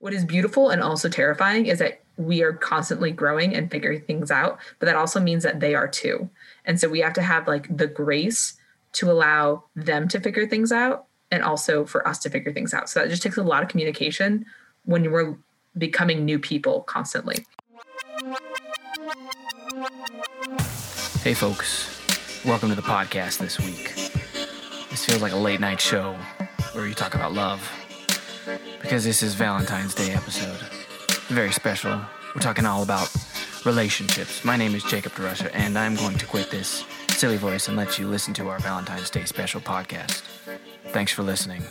what is beautiful and also terrifying is that we are constantly growing and figuring things out, but that also means that they are too. And so we have to have like the grace to allow them to figure things out and also for us to figure things out. So that just takes a lot of communication when we're becoming new people constantly. Hey, folks. Welcome to the podcast this week. This feels like a late night show where you talk about love because this is Valentine's Day episode. Very special. We're talking all about relationships. My name is Jacob DeRusha, and I'm going to quit this silly voice and let you listen to our Valentine's Day special podcast. Thanks for listening.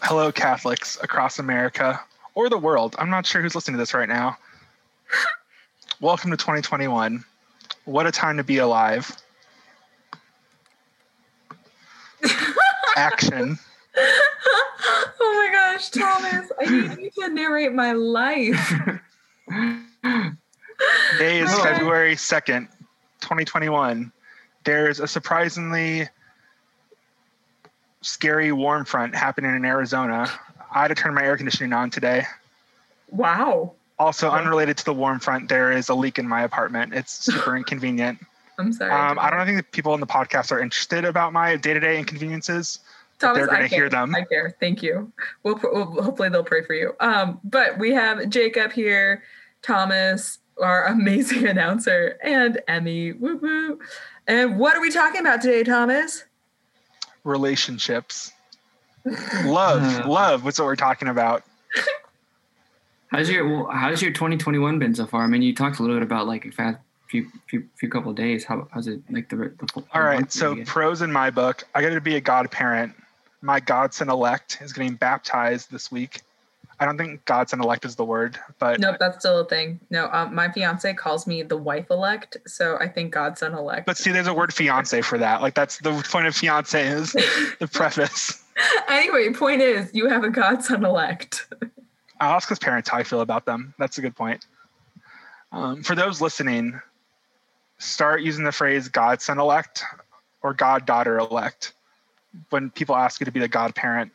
Hello, Catholics across America or the world. I'm not sure who's listening to this right now. Welcome to 2021. What a time to be alive. Action. oh my gosh, Thomas, I need you to narrate my life. Today is Okay. February 2nd, 2021. There's a surprisingly scary warm front happening in Arizona. I had to turn my air conditioning on today. Wow. Also, unrelated to the warm front, there is a leak in my apartment. It's super inconvenient. I'm sorry. Um, I don't think the people in the podcast are interested about my day-to-day inconveniences. Thomas, they're gonna I care. hear them. I care. Thank you. We'll, we'll hopefully they'll pray for you. Um, but we have Jacob here, Thomas, our amazing announcer, and Emy. Woo woo. And what are we talking about today, Thomas? Relationships, love, Uh. love. What's what we're talking about? How's your well, How's your 2021 been so far? I mean, you talked a little bit about like a fast few few few couple of days. How how's it like the, the full- All right. So I pros in my book. I got to be a godparent. My godson elect is getting baptized this week. I don't think godson elect is the word, but Nope, that's still a thing. No, um, my fiance calls me the wife elect, so I think godson elect. but see, there's a word fiance for that. Like that's the point of fiance is the preface. anyway, point is, you have a godson elect. I'll ask his parents how I feel about them. That's a good point. Um, for those listening, start using the phrase godson elect or goddaughter elect when people ask you to be the godparent.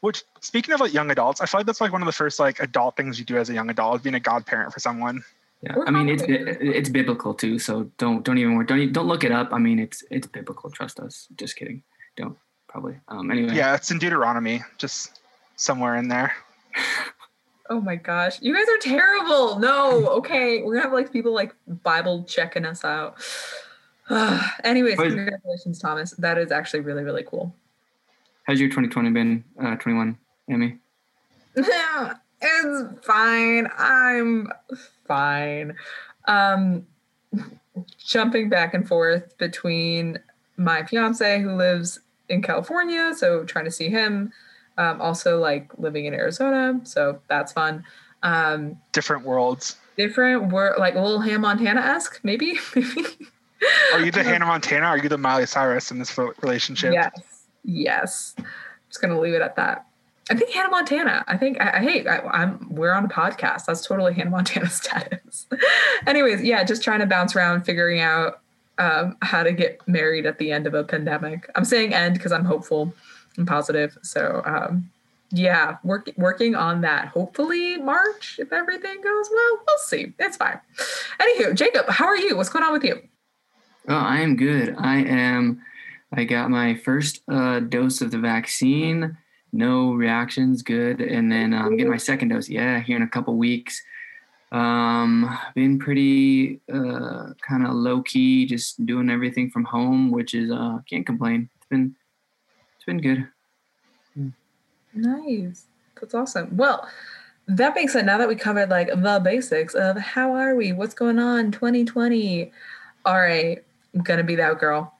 Which, speaking of like young adults, I feel like that's like one of the first like adult things you do as a young adult being a godparent for someone. yeah. we're I mean, it's probably- it's biblical too. So don't don't even worry. Don't e- don't look it up. I mean, it's it's biblical. Trust us. Just kidding. Don't probably. Um. Anyway. Yeah, it's in Deuteronomy, just somewhere in there. Oh my gosh, you guys are terrible. No, okay, we're gonna have like people like Bible checking us out. Anyways, But- congratulations, Thomas. That is actually really really cool. How's your 2020 been? Uh, 21, Emy. it's fine. I'm fine. Um, jumping back and forth between my fiance who lives in California, so trying to see him. Um, also like living in Arizona, so that's fun. Um, Different worlds. different word like a little Hannah Montana esque, maybe. Are you the Hannah Montana? Are you the Miley Cyrus in this relationship? Yes, yes. just gonna leave it at that. I think Hannah Montana. I think I, I hey, I, I'm we're on a podcast. That's totally Hannah Montana status. Anyways, yeah, just trying to bounce around, figuring out um, how to get married at the end of a pandemic. I'm saying end because I'm hopeful and positive. So um, yeah, work, working on that. Hopefully March, if everything goes well. We'll see. It's fine. Anywho, Jacob, how are you? What's going on with you? Oh, I am good. I am. I got my first uh, dose of the vaccine. No reactions. Good. And then I'm getting my second dose. Yeah, here in a couple weeks. Um, been pretty uh, kind of low key, just doing everything from home, which is uh, can't complain. It's been it's been good. Nice. That's awesome. Well, that being said, now that we covered like the basics of how are we, what's going on, 2020. All right, I'm gonna be that girl.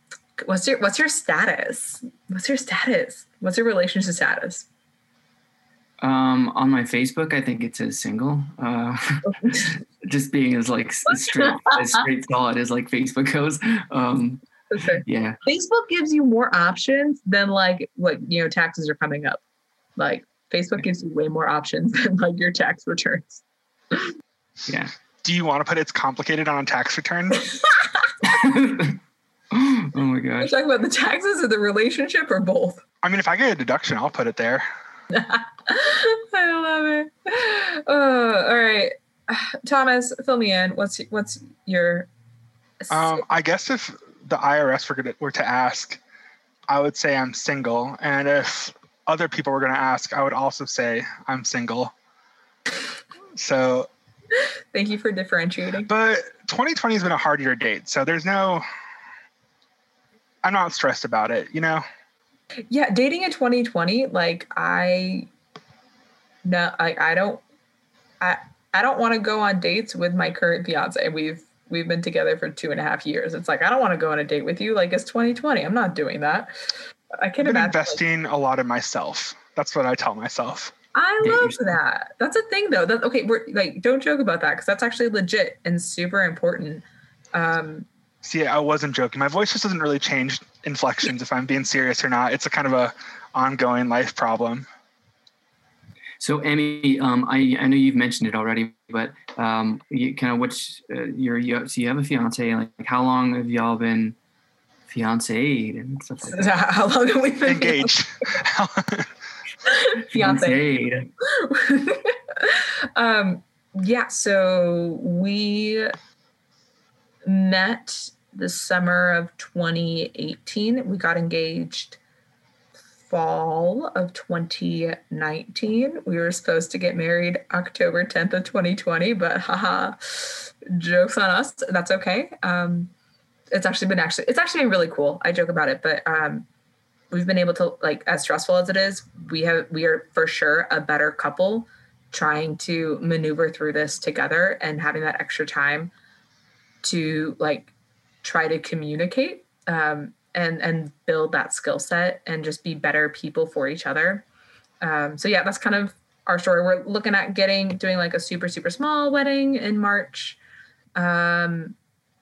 What's your what's your status? What's your status? What's your relationship status? Um, on my Facebook, I think it says single. Uh, just being as like s- straight as straight solid as like Facebook goes. Um, Okay. yeah. Facebook gives you more options than like what you know taxes are coming up. Like Facebook gives you way more options than like your tax returns. Yeah. Do you want to put it's complicated on tax return? oh my You're gosh. talking about the taxes or the relationship or both? I mean, if I get a deduction, I'll put it there. I love it. Oh, all right. Thomas, fill me in. What's what's your Um, I guess if the IRS were, gonna, were to ask, I would say I'm single, and if other people were going to ask, I would also say I'm single. So, thank you for differentiating. but 2020 has been a hard year to date, so there's no. I'm not stressed about it, you know. Yeah, dating in 2020, like I no, I I don't I I don't want to go on dates with my current fiance. We've we've been together for two and a half years. It's like I don't want to go on a date with you. Like it's 2020. I'm not doing that. I I've can been imagine. like, investing a lot in myself. That's what I tell myself. I love yourself. that. That's a thing though. That okay, we're like don't joke about that because that's actually legit and super important. Um See, I wasn't joking. My voice just doesn't really change inflections if I'm being serious or not. It's a kind of a ongoing life problem. So, Emy, um, I, I know you've mentioned it already, but um, you kind of which uh, you're you, so you have a fiance. Like, how long have y'all been fiancéed and stuff like that? how long have we been Engaged. Fiance. Um yeah so we met the summer of 2018 we got engaged fall of 2019 we were supposed to get married october 10th of 2020 but haha jokes on us. That's okay. Um it's actually been actually it's actually been really cool. I joke about it but um we've been able to like as stressful as it is we have we are for sure a better couple trying to maneuver through this together and having that extra time to like try to communicate um, and and build that skill set and just be better people for each other. Um, so yeah that's kind of our story. We're looking at getting doing like a super super small wedding in march. Um,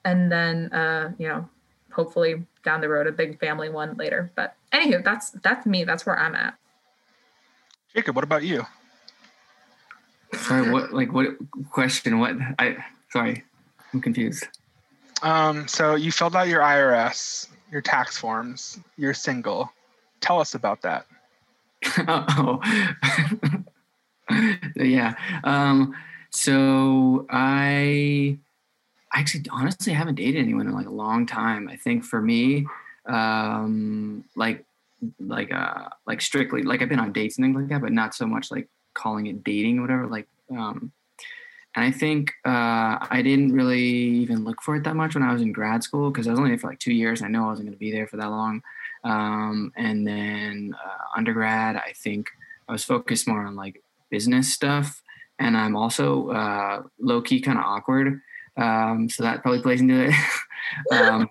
and then uh, you know hopefully down the road a big family one later but anywho that's that's me that's where i'm at Jacob, what about you? Sorry, what like what question? What I sorry, I'm confused. Um, so you filled out your IRS, your tax forms. You're single. Tell us about that. oh, yeah. Um, so I actually honestly haven't dated anyone in like a long time. I think for me, um, like like uh like strictly like I've been on dates and things like that, but not so much like calling it dating or whatever. Like um and I think uh, I didn't really even look for it that much when I was in grad school because I was only there for like two years. I know I wasn't going to be there for that long. Um, and then uh, undergrad, I think I was focused more on like business stuff. And I'm also uh, low key kind of awkward. Um, so that probably plays into it. um,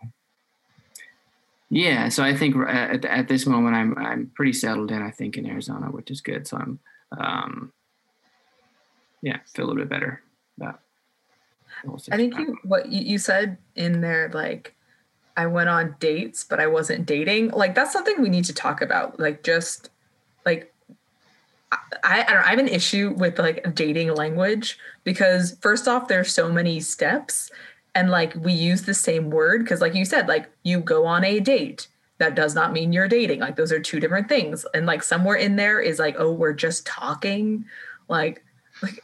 yeah. So I think at, at this moment, I'm, I'm pretty settled in, I think, in Arizona, which is good. So I'm, um, yeah, feel a little bit better about I think you what you, you said in there like I went on dates but I wasn't dating. Like that's something we need to talk about. Like just like I, I don't I have an issue with like dating language because first off there's so many steps and like we use the same word because like you said like you go on a date that does not mean you're dating like those are two different things and like somewhere in there is like oh we're just talking like like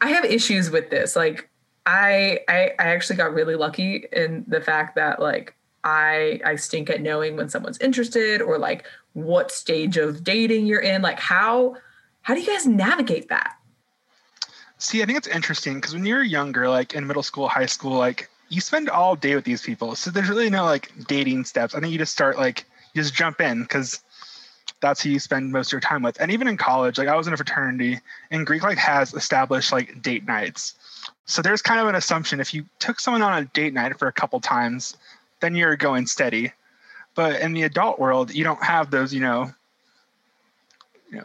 I have issues with this. Like I, I I actually got really lucky in the fact that like I I stink at knowing when someone's interested or like what stage of dating you're in. Like how how do you guys navigate that? See, I think it's interesting because when you're younger, like in middle school, high school, like you spend all day with these people. So there's really no like dating steps. I think you just start like you just jump in because that's who you spend most of your time with. And even in college, like I was in a fraternity and Greek like has established like date nights. So there's kind of an assumption if you took someone on a date night for a couple times, then you're going steady. But in the adult world, you don't have those, you know, you know,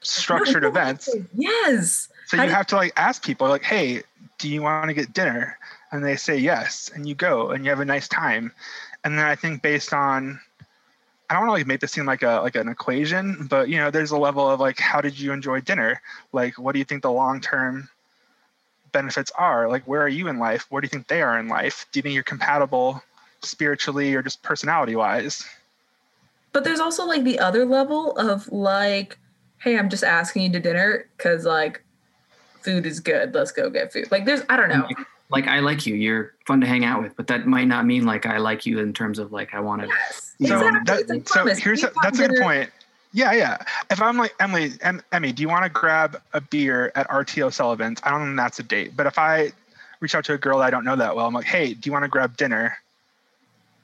structured events. Yes. So How you do- have to like ask people like, "Hey, do you want to get dinner?" And they say yes, and you go and you have a nice time. And then I think based on I don't want to like make this seem like a like an equation, but you know, there's a level of like how did you enjoy dinner? Like what do you think the long-term benefits are? Like where are you in life? Where do you think they are in life? Do you think you're compatible spiritually or just personality wise? But there's also like the other level of like, hey, I'm just asking you to dinner because like food is good. Let's go get food. Like there's I don't know. Like, like, I like you. You're fun to hang out with, but that might not mean like I like you in terms of like I want to. Yes, So, exactly. that, It's so here's a, that's a good point. Yeah, yeah. If I'm like Emily, em, Emy, do you want to grab a beer at RTO Sullivan's? I don't think that's a date. But if I reach out to a girl I don't know that well, I'm like, hey, do you want to grab dinner?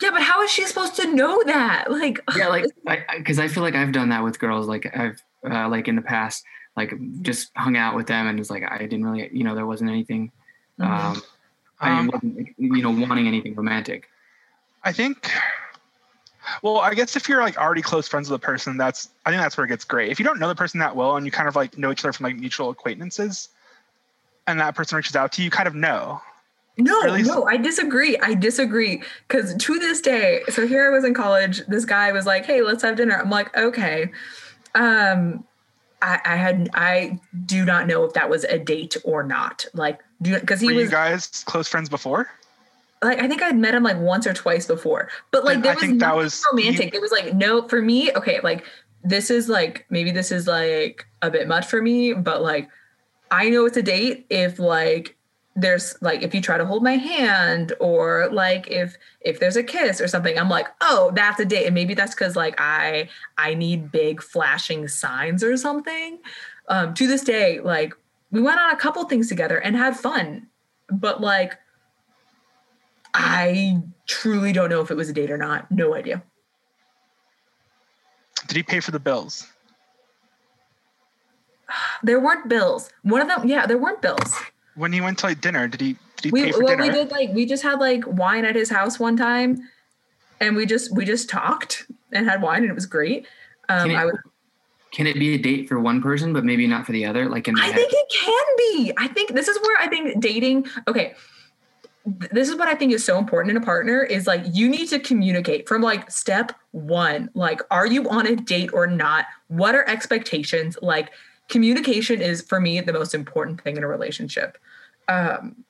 Yeah, but how is she supposed to know that? Like Yeah, like I because I, feel like I've done that with girls. Like I've uh, like in the past, like just hung out with them and it's like I didn't really, you know, there wasn't anything. Mhm. Um, I Um, wasn't, you know, wanting anything romantic. I think. Well, I guess if you're like already close friends with a person, that's I think that's where it gets great. If you don't know the person that well and you kind of like know each other from like mutual acquaintances, and that person reaches out to you, you kind of know. No, least- no, I disagree. I disagree. Because to this day, so here I was in college. This guy was like, "Hey, let's have dinner." I'm like, "Okay." Um, I, I had I do not know if that was a date or not. Like, do because he Were was you guys close friends before? like I think I'd met him like once or twice before, but like there was think that was- romantic. it was like no for me. Okay, like this is like maybe this is like a bit much for me, but like I know it's a date if like there's like if you try to hold my hand or like if if there's a kiss or something i'm like oh that's a date. And maybe that's because like i i need big flashing signs or something. Um to this day like we went on a couple things together and had fun. But like i truly don't know if it was a date or not. No idea. Did he pay for the bills? there weren't bills. One of them yeah there weren't bills When he went to like dinner, did he did he we pay for well dinner? we did like we just had like wine at his house one time and we just we just talked and had wine and it was great um Can it, i would can it be a date for one person but maybe not for the other? Like in i head. think it can be i think this is where i think dating okay this is what i think is so important in a partner is like you need to communicate from like step one like are you on a date or not what are expectations like communication is for me the most important thing in a relationship um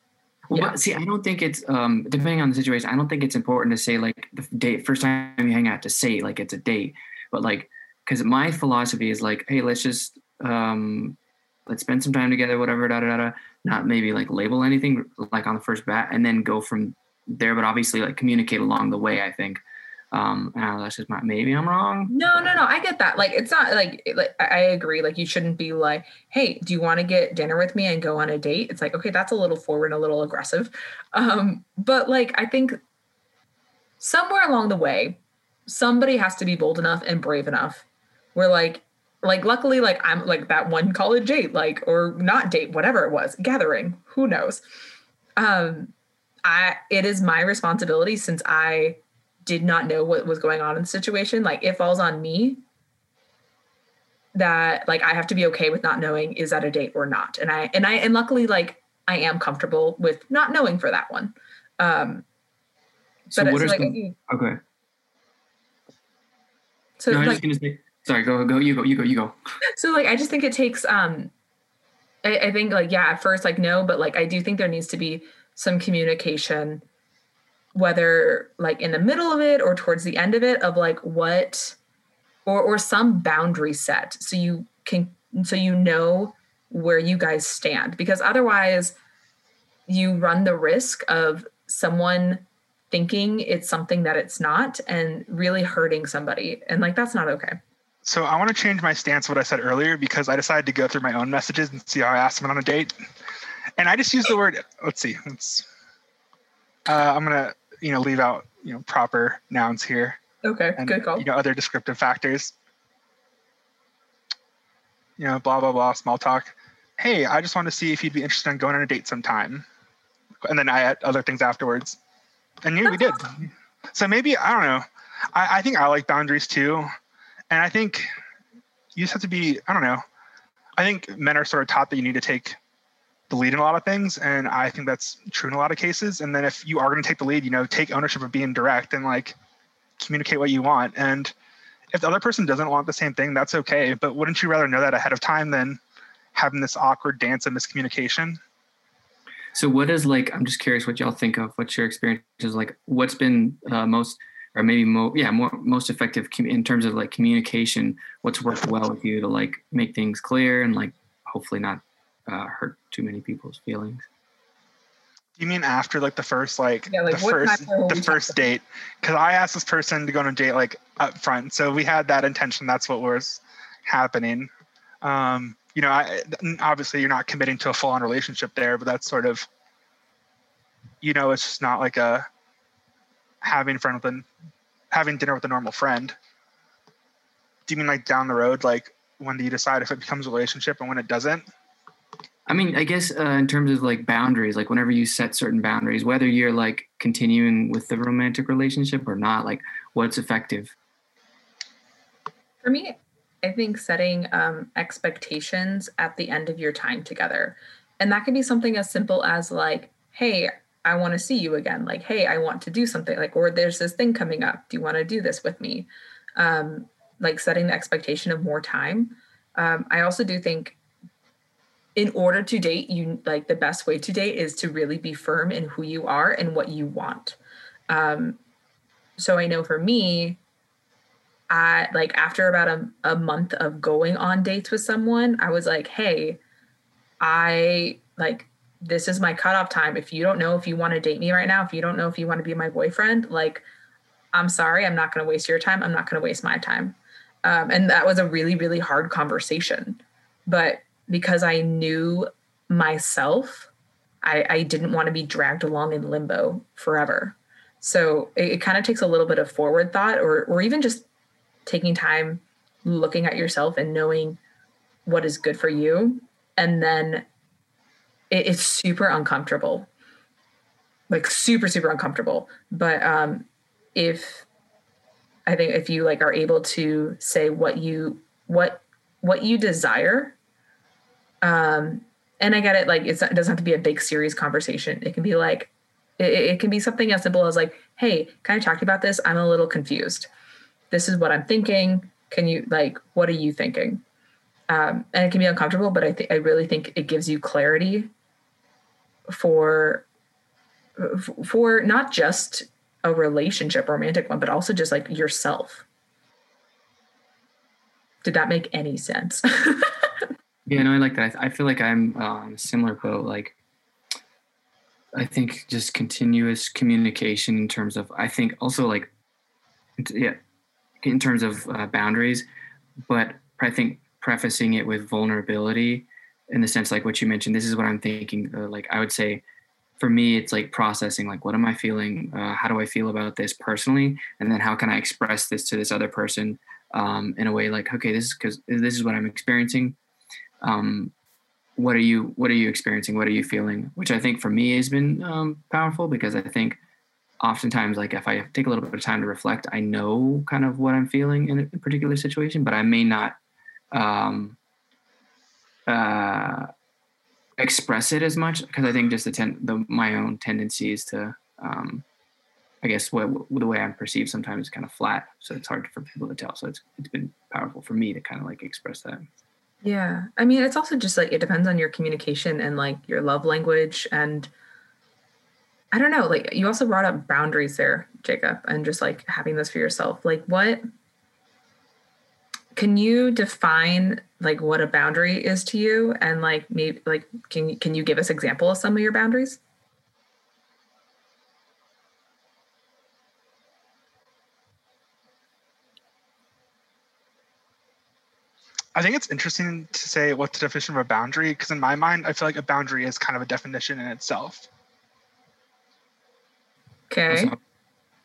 Well, Yeah. see, I don't think it's um depending on the situation. I don't think it's important to say like the date first time you hang out to say like it's a date, but like because my philosophy is like, hey, let's just um let's spend some time together, whatever, da da da. da. Not maybe like label anything like on the first bat, and then go from there. But obviously, like communicate along the way. I think. Um, I don't know, that's just my maybe I'm wrong. No, no, no. I get that. Like, it's not like, like I agree. Like, you shouldn't be like, "Hey, do you want to get dinner with me and go on a date?" It's like, okay, that's a little forward, a little aggressive. Um, but like, I think somewhere along the way, somebody has to be bold enough and brave enough. Where like, like, luckily, like I'm like that one college date, like or not date, whatever it was, gathering. Who knows? Um, I it is my responsibility since I did not know what was going on in the situation like it falls on me that like i have to be okay with not knowing is that a date or not and i and i and luckily like i am comfortable with not knowing for that one um So but what are like some, okay? so No, I was like just gonna say. Sorry, go go. You go. You go. You go. so like i just think it takes um I, I think like yeah at first like no but like i do think there needs to be some communication whether like in the middle of it or towards the end of it of like what or or some boundary set so you can so you know where you guys stand. Because otherwise you run the risk of someone thinking it's something that it's not and really hurting somebody. And like that's not okay. So I want to change my stance what I said earlier because I decided to go through my own messages and see how I asked someone on a date. And I just used the word, let's see, let's, uh, I'm to, you know, leave out, you know, proper nouns here okay and, good call you know, other descriptive factors. You know, blah, blah, blah, small talk. Hey, I just want to see if you'd be interested in going on a date sometime. And then I had other things afterwards. And yeah, we did. So maybe, I don't know. I, I think I like boundaries too. And I think you just have to be, I don't know. I think men are sort of taught that you need to take the lead in a lot of things. And I think that's true in a lot of cases. And then if you are going to take the lead, you know, take ownership of being direct and like communicate what you want. And if the other person doesn't want the same thing, that's okay. But wouldn't you rather know that ahead of time than having this awkward dance of miscommunication? So what is like? I'm just curious what y'all think of. What's your experience is like? What's been uh, most, or maybe more, yeah, more most effective in terms of like communication? What's worked well with you to like make things clear and like hopefully not uh, hurt too many people's feelings. You mean after like the first like, Yeah, like, the first the first date? Because I asked this person to go on a date like up front, so we had that intention. That's what was happening. Um, you know, I, obviously you're not committing to a full on relationship there, but that's sort of, you know, it's just not like a having friend with an having dinner with a normal friend. Do you mean like down the road, like when do you decide if it becomes a relationship and when it doesn't? I mean, I guess uh, in terms of like boundaries, like whenever you set certain boundaries, whether you're like continuing with the romantic relationship or not, like what's effective. For me, I think setting um, expectations at the end of your time together. And that can be something as simple as, like, hey, I want to see you again. Like, hey, I want to do something. Like, or there's this thing coming up. Do you want to do this with me? Um, like, setting the expectation of more time. Um, I also do think in order to date, you like the best way to date is to really be firm in who you are and what you want. Um, so I know for me, I like after about a, a month of going on dates with someone, I was like, hey, I like this is my cutoff time. If you don't know if you want to date me right now, if you don't know if you want to be my boyfriend, like I'm sorry, I'm not going to waste your time. I'm not going to waste my time. Um, and that was a really, really hard conversation. But because I knew myself, I, I didn't want to be dragged along in limbo forever. So it, it kind of takes a little bit of forward thought or, or even just taking time looking at yourself and knowing what is good for you. And then it, it's super uncomfortable, like super, super uncomfortable. But um, if I think if you like are able to say what you what what you desire, um, and I get it, like it doesn't have to be a big serious conversation. It can be like it, it can be something as simple as like, hey, can I talk to you about this? I'm a little confused. This is what I'm thinking. Can you like what are you thinking? Um, and it can be uncomfortable, but I think I really think it gives you clarity for for not just a relationship, romantic one, but also just like yourself. Did that make any sense? Yeah, no, I like that. I, feel like I'm uh, on a similar boat. Like, I think just continuous communication in terms of, I think also like, yeah, in terms of uh, boundaries, but I think prefacing it with vulnerability in the sense like what you mentioned. This is what I'm thinking. Uh, like, I would say, for me, it's like processing. Like, what am I feeling? Uh, how do I feel about this personally? And then how can I express this to this other person um, in a way like, okay, this is because this is what I'm experiencing um, what are you what are you experiencing? What are you feeling? Which i think for me has been um, powerful because i think oftentimes like if i take a little bit of time to reflect i know kind of what i'm feeling in a particular situation but i may not um, uh, express it as much because i think just the, ten- the my own tendencies to um, i guess what, the way i'm perceived sometimes is kind of flat so it's hard for people to tell. So it's it's been powerful for me to kind of like express that Yeah. I mean, it's also just like it depends on your communication and like your love language. And I don't know, like you also brought up boundaries there, Jacob, and just like having this for yourself. Like, what can you define like what a boundary is to you? And like, maybe like, can can you give us example of some of your boundaries? I think it's interesting to say what's the definition of a boundary because in my mind, I feel like a boundary is kind of a definition in itself. Okay.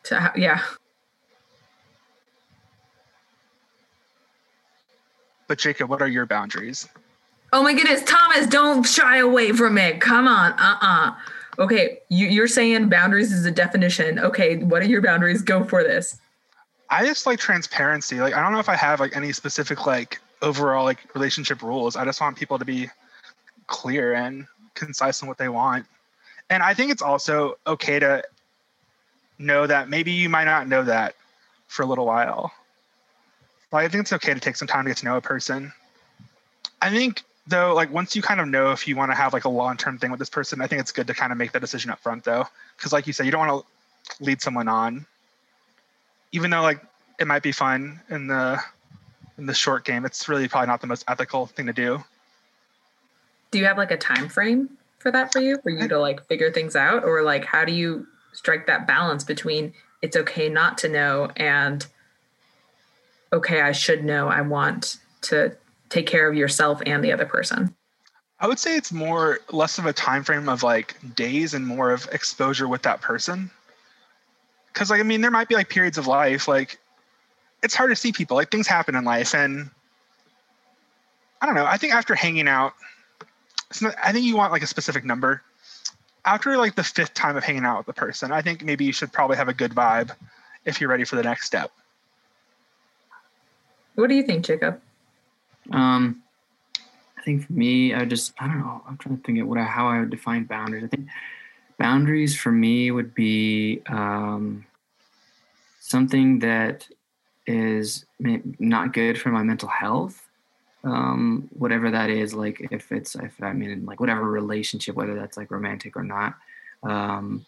To, yeah. But Jacob, what are your boundaries? Oh my goodness, Thomas, don't shy away from it. Come on. Uh-uh. Okay, you, you're saying boundaries is a definition. Okay, what are your boundaries? Go for this. I just like transparency. Like I don't know if I have like any specific like overall like relationship rules. I just want people to be clear and concise on what they want. And I think it's also okay to know that maybe you might not know that for a little while. Like I think it's okay to take some time to get to know a person. I think though, like once you kind of know if you want to have like a long-term thing with this person, I think it's good to kind of make that decision up front though. Cause like you said, you don't want to lead someone on. Even though like it might be fun in the in the short game, it's really probably not the most ethical thing to do. Do you have like a time frame for that for you, for you to like figure things out, or like how do you strike that balance between it's okay not to know and okay, I should know. I want to take care of yourself and the other person. I would say it's more less of a time frame of like days and more of exposure with that person. Cause like I mean, there might be like periods of life, like it's hard to see people. Like things happen in life and I don't know. I think after hanging out, not, I think you want like a specific number. After like the fifth time of hanging out with the person, I think maybe you should probably have a good vibe if you're ready for the next step. What do you think, Jacob? Um, I think for me, I just I don't know. I'm trying to think of what I, how I would define boundaries. I think boundaries for me would be um, something that is not good for my mental health. Um, whatever that is, like if it's if I mean like whatever relationship, whether that's like romantic or not. Um,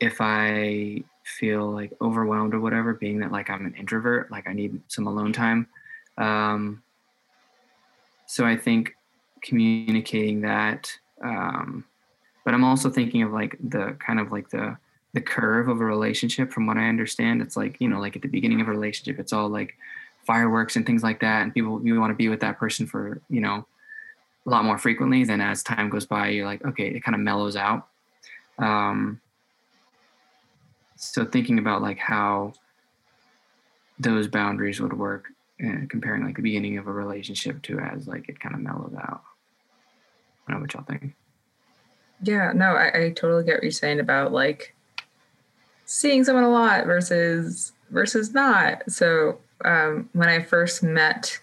if I feel like overwhelmed or whatever, being that like I'm an introvert, like I need some alone time. Um, so I think communicating that, um, but I'm also thinking of like the kind of like the the curve of a relationship. From what I understand, it's like you know, like at the beginning of a relationship, it's all like fireworks and things like that, and people you want to be with that person for you know a lot more frequently. Then as time goes by, you're like, okay, it kind of mellows out. Um, so thinking about like how those boundaries would work and comparing like the beginning of a relationship to as like it kind of mellows out. I know what y'all think. Yeah, no, I, I totally get what you're saying about like seeing someone a lot versus versus not. So um, when I first met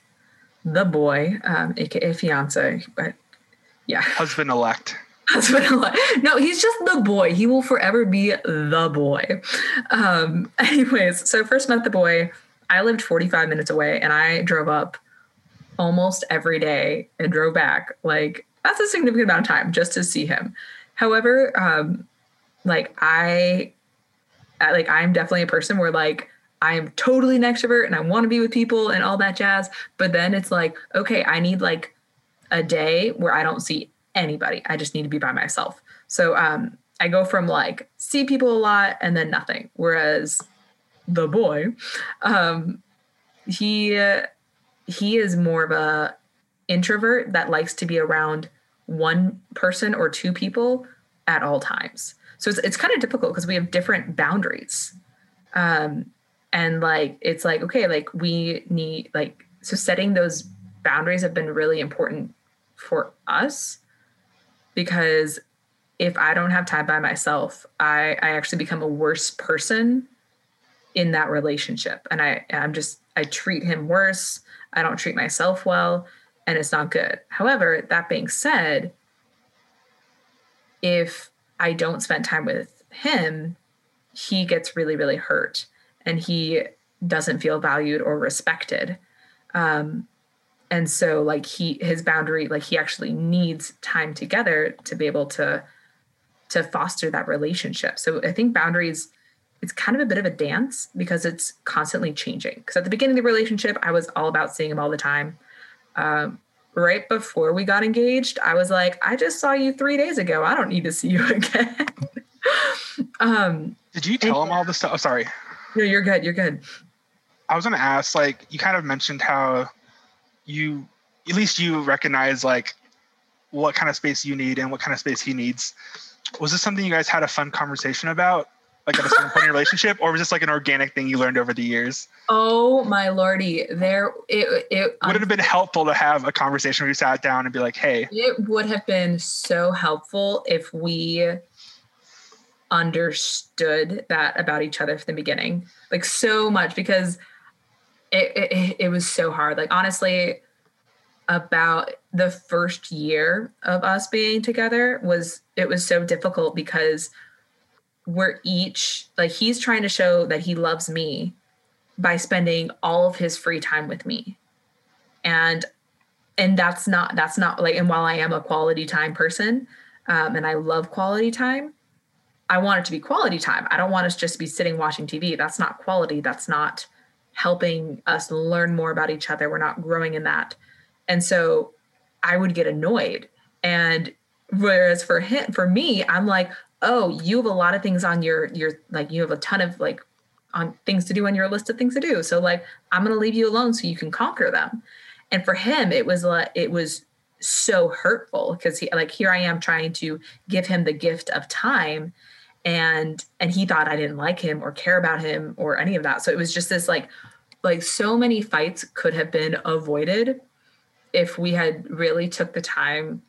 the boy, um, aka fiance, but yeah, husband elect. Husband elect. No, he's just the boy. He will forever be the boy. Um, anyways, so first met the boy. I lived 45 minutes away and I drove up almost every day and drove back. Like that's a significant amount of time just to see him. However, um, like I, I like I'm definitely a person where like I am totally an extrovert and I want to be with people and all that jazz. But then it's like, okay, I need like a day where I don't see anybody. I just need to be by myself. So um, I go from like see people a lot and then nothing. Whereas the boy, um, he he is more of a introvert that likes to be around one person or two people at all times. So it's it's kind of difficult because we have different boundaries. Um, and like it's like okay, like we need like so setting those boundaries have been really important for us because if I don't have time by myself, I I actually become a worse person in that relationship and I I'm just I treat him worse. I don't treat myself well and it's not good. However, that being said, if I don't spend time with him, he gets really, really hurt and he doesn't feel valued or respected. Um, and so like he his boundary like he actually needs time together to be able to to foster that relationship. So i think boundaries it's kind of a bit of a dance because it's constantly changing. Because at the beginning of the relationship i was all about seeing him all the time. Um, right before we got engaged i was like i just saw you three days ago. I don't need to see you again. Um, did you tell and, him all this stuff? Oh sorry. No you're good you're good. I was going to ask like you kind of mentioned how you at least you recognize like what kind of space you need and what kind of space he needs. Was this something you guys had a fun conversation about? Like at a certain point in your relationship, or was this like an organic thing you learned over the years? Oh my lordy. There it it would it have been helpful to have a conversation where you sat down and be like, hey. It would have been so helpful if we understood that about each other from the beginning. Like so much because it, it, it was so hard. Like honestly, about the first year of us being together was it was so difficult because we're each like he's trying to show that he loves me by spending all of his free time with me. And and that's not that's not like and while i am a quality time person um, and i love quality time i want it to be quality time. I don't want us just to be sitting watching tv that's not quality. That's not helping us learn more about each other. We're not growing in that. And so I would get annoyed. And whereas for him, for me, I'm like, oh, you have a lot of things on your your like you have a ton of like on things to do on your list of things to do. So like I'm gonna leave you alone so you can conquer them. And for him, it was like it was so hurtful because he like here I am trying to give him the gift of time and and he thought I didn't like him or care about him or any of that. So it was just this like like so many fights could have been avoided if we had really took the time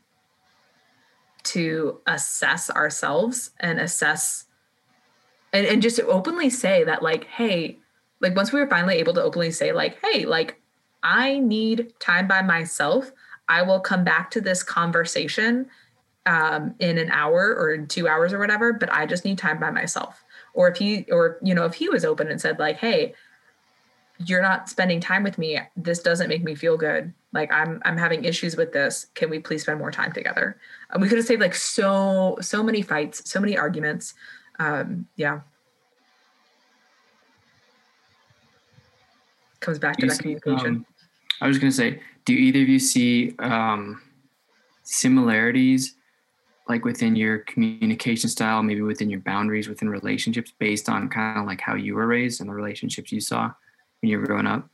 to assess ourselves and assess and, and just openly say that like hey like once we were finally able to openly say like hey like i need time by myself. I will come back to this conversation um, in an hour or in two hours or whatever but i just need time by myself. Or if he or you know if he was open and said like hey you're not spending time with me this doesn't make me feel good. Like i'm i'm having issues with this. Can we please spend more time together? And we could have saved like so so many fights so many arguments. Um yeah. Comes back to that see, communication. um, I was going to say, do either of you see um, similarities like within your communication style, maybe within your boundaries within relationships based on kind of like how you were raised and the relationships you saw when you were growing up?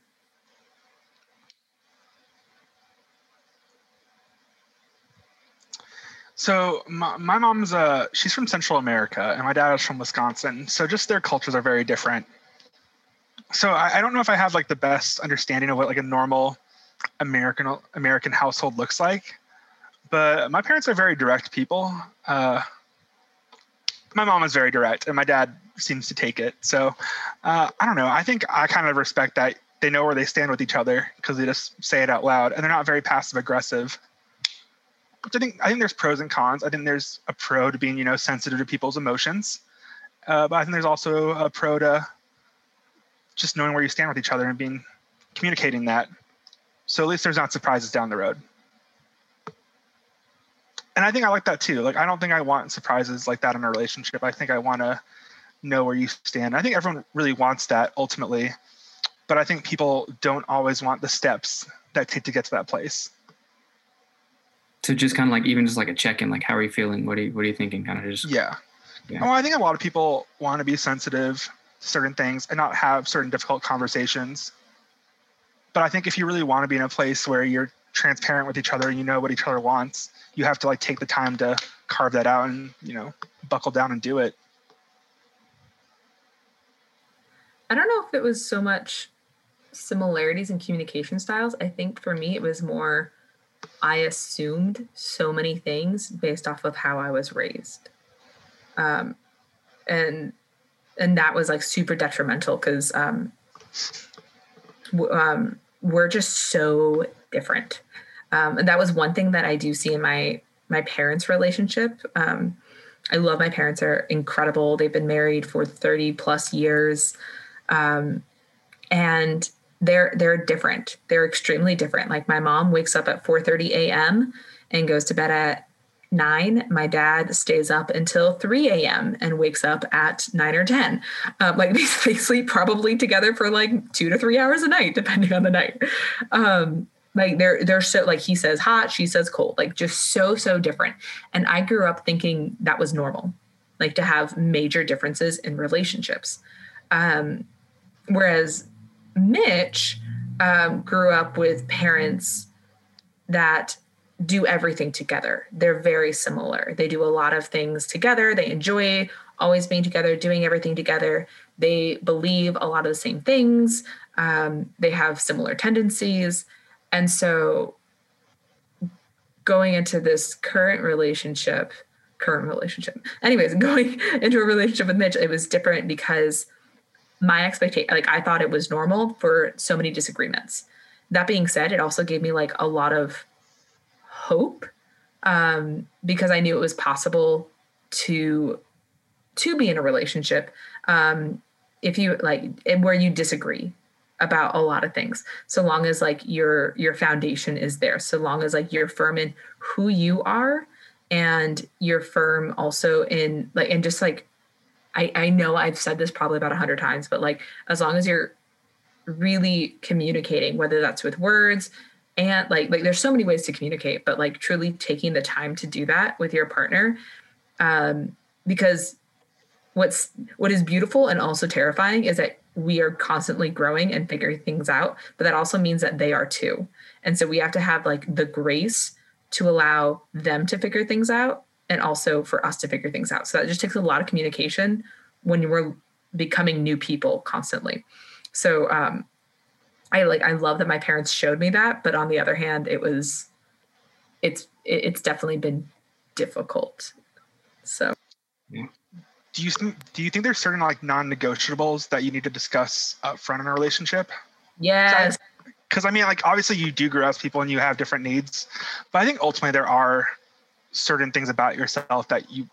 So my, my mom's uh she's from Central America and my dad is from Wisconsin. So just their cultures are very different. So I, I don't know if I have like the best understanding of what like a normal American American household looks like, but my parents are very direct people. Uh, my mom is very direct, and my dad seems to take it. So uh, I don't know. I think I kind of respect that they know where they stand with each other because they just say it out loud, and they're not very passive aggressive which I think I think there's pros and cons. I think there's a pro to being you know sensitive to people's emotions, uh, but I think there's also a pro to just knowing where you stand with each other and being communicating that. So at least there's not surprises down the road. And I think I like that too. Like I don't think I want surprises like that in a relationship. I think I want to know where you stand. I think everyone really wants that ultimately, but I think people don't always want the steps that take to get to that place to just kind of like even just like a check in, like how are you feeling? What are you what are you thinking? Kind of just yeah. yeah. Well, I think a lot of people want to be sensitive to certain things and not have certain difficult conversations. But I think if you really want to be in a place where you're transparent with each other and you know what each other wants, you have to like take the time to carve that out and you know buckle down and do it. I don't know if it was so much similarities in communication styles. I think for me it was more I assumed so many things based off of how I was raised. Um, and and that was like super detrimental because um, w- um, we're just so different. Um, and that was one thing that I do see in my my parents' relationship. Um, I love my parents; are incredible. They've been married for thirty plus years, um, and they're they're different. They're extremely different. Like my mom wakes up at 4:30 a.m. and goes to bed at nine. My dad stays up until 3 a.m. and wakes up at nine or 10. Um, like they, they, sleep probably together for like two to three hours a night, depending on the night. Um, like they're they're so like he says hot, she says cold, like just so so different. And I grew up thinking that was normal, like to have major differences in relationships. Um, whereas Mitch um, grew up with parents that do everything together. They're very similar. They do a lot of things together. They enjoy always being together, doing everything together. They believe a lot of the same things. Um, they have similar tendencies. And so going into this current relationship, current relationship, anyways, going into a relationship with Mitch, it was different because my expectation like i thought it was normal for so many disagreements. That being said it also gave me like a lot of hope um, because i knew it was possible to to be in a relationship um, if you like where you disagree about a lot of things. So long as like your your foundation is there so long as like you're firm in who you are and you're firm also in like and just like I, I know I've said this probably about a hundred times, but like as long as you're really communicating, whether that's with words, and like like there's so many ways to communicate but like truly taking the time to do that with your partner um because what's what is beautiful and also terrifying is that we are constantly growing and figuring things out but that also means that they are too. And so we have to have like the grace to allow them to figure things out and also for us to figure things out. So that just takes a lot of communication when we're becoming new people constantly. So um i like i love that my parents showed me that but on the other hand it was it's it's definitely been difficult. So. Do you think do you think there's certain like non-negotiables that you need to discuss up front in a relationship? Yes. Because I mean, like obviously you do grow as people and you have different needs, but I think ultimately there are certain things about yourself that you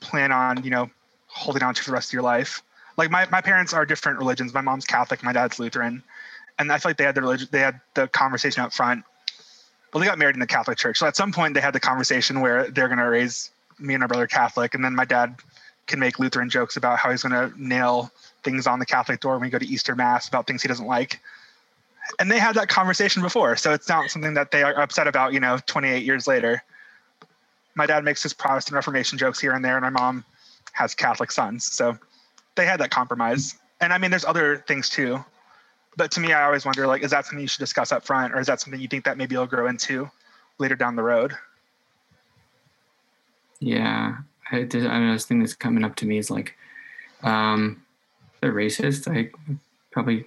plan on, you know, holding on to for the rest of your life. Like my, my parents are different religions. My mom's Catholic, my dad's Lutheran, and I feel like they had the religion, they had the conversation up front. Well, they got married in the Catholic church, so at some point they had the conversation where they're going to raise me and my brother Catholic, and then my dad can make Lutheran jokes about how he's going to nail things on the Catholic door when we go to Easter Mass about things he doesn't like and they had that conversation before so it's not something that they are upset about you know 28 years later my dad makes his protestant reformation jokes here and there and my mom has catholic sons so they had that compromise. And i mean there's other things too. But to me i always wonder like is that something you should discuss up front or is that something you think that maybe you'll grow into later down the road? Yeah i, did, I mean, this thing that's coming up to me is like um they're racist i probably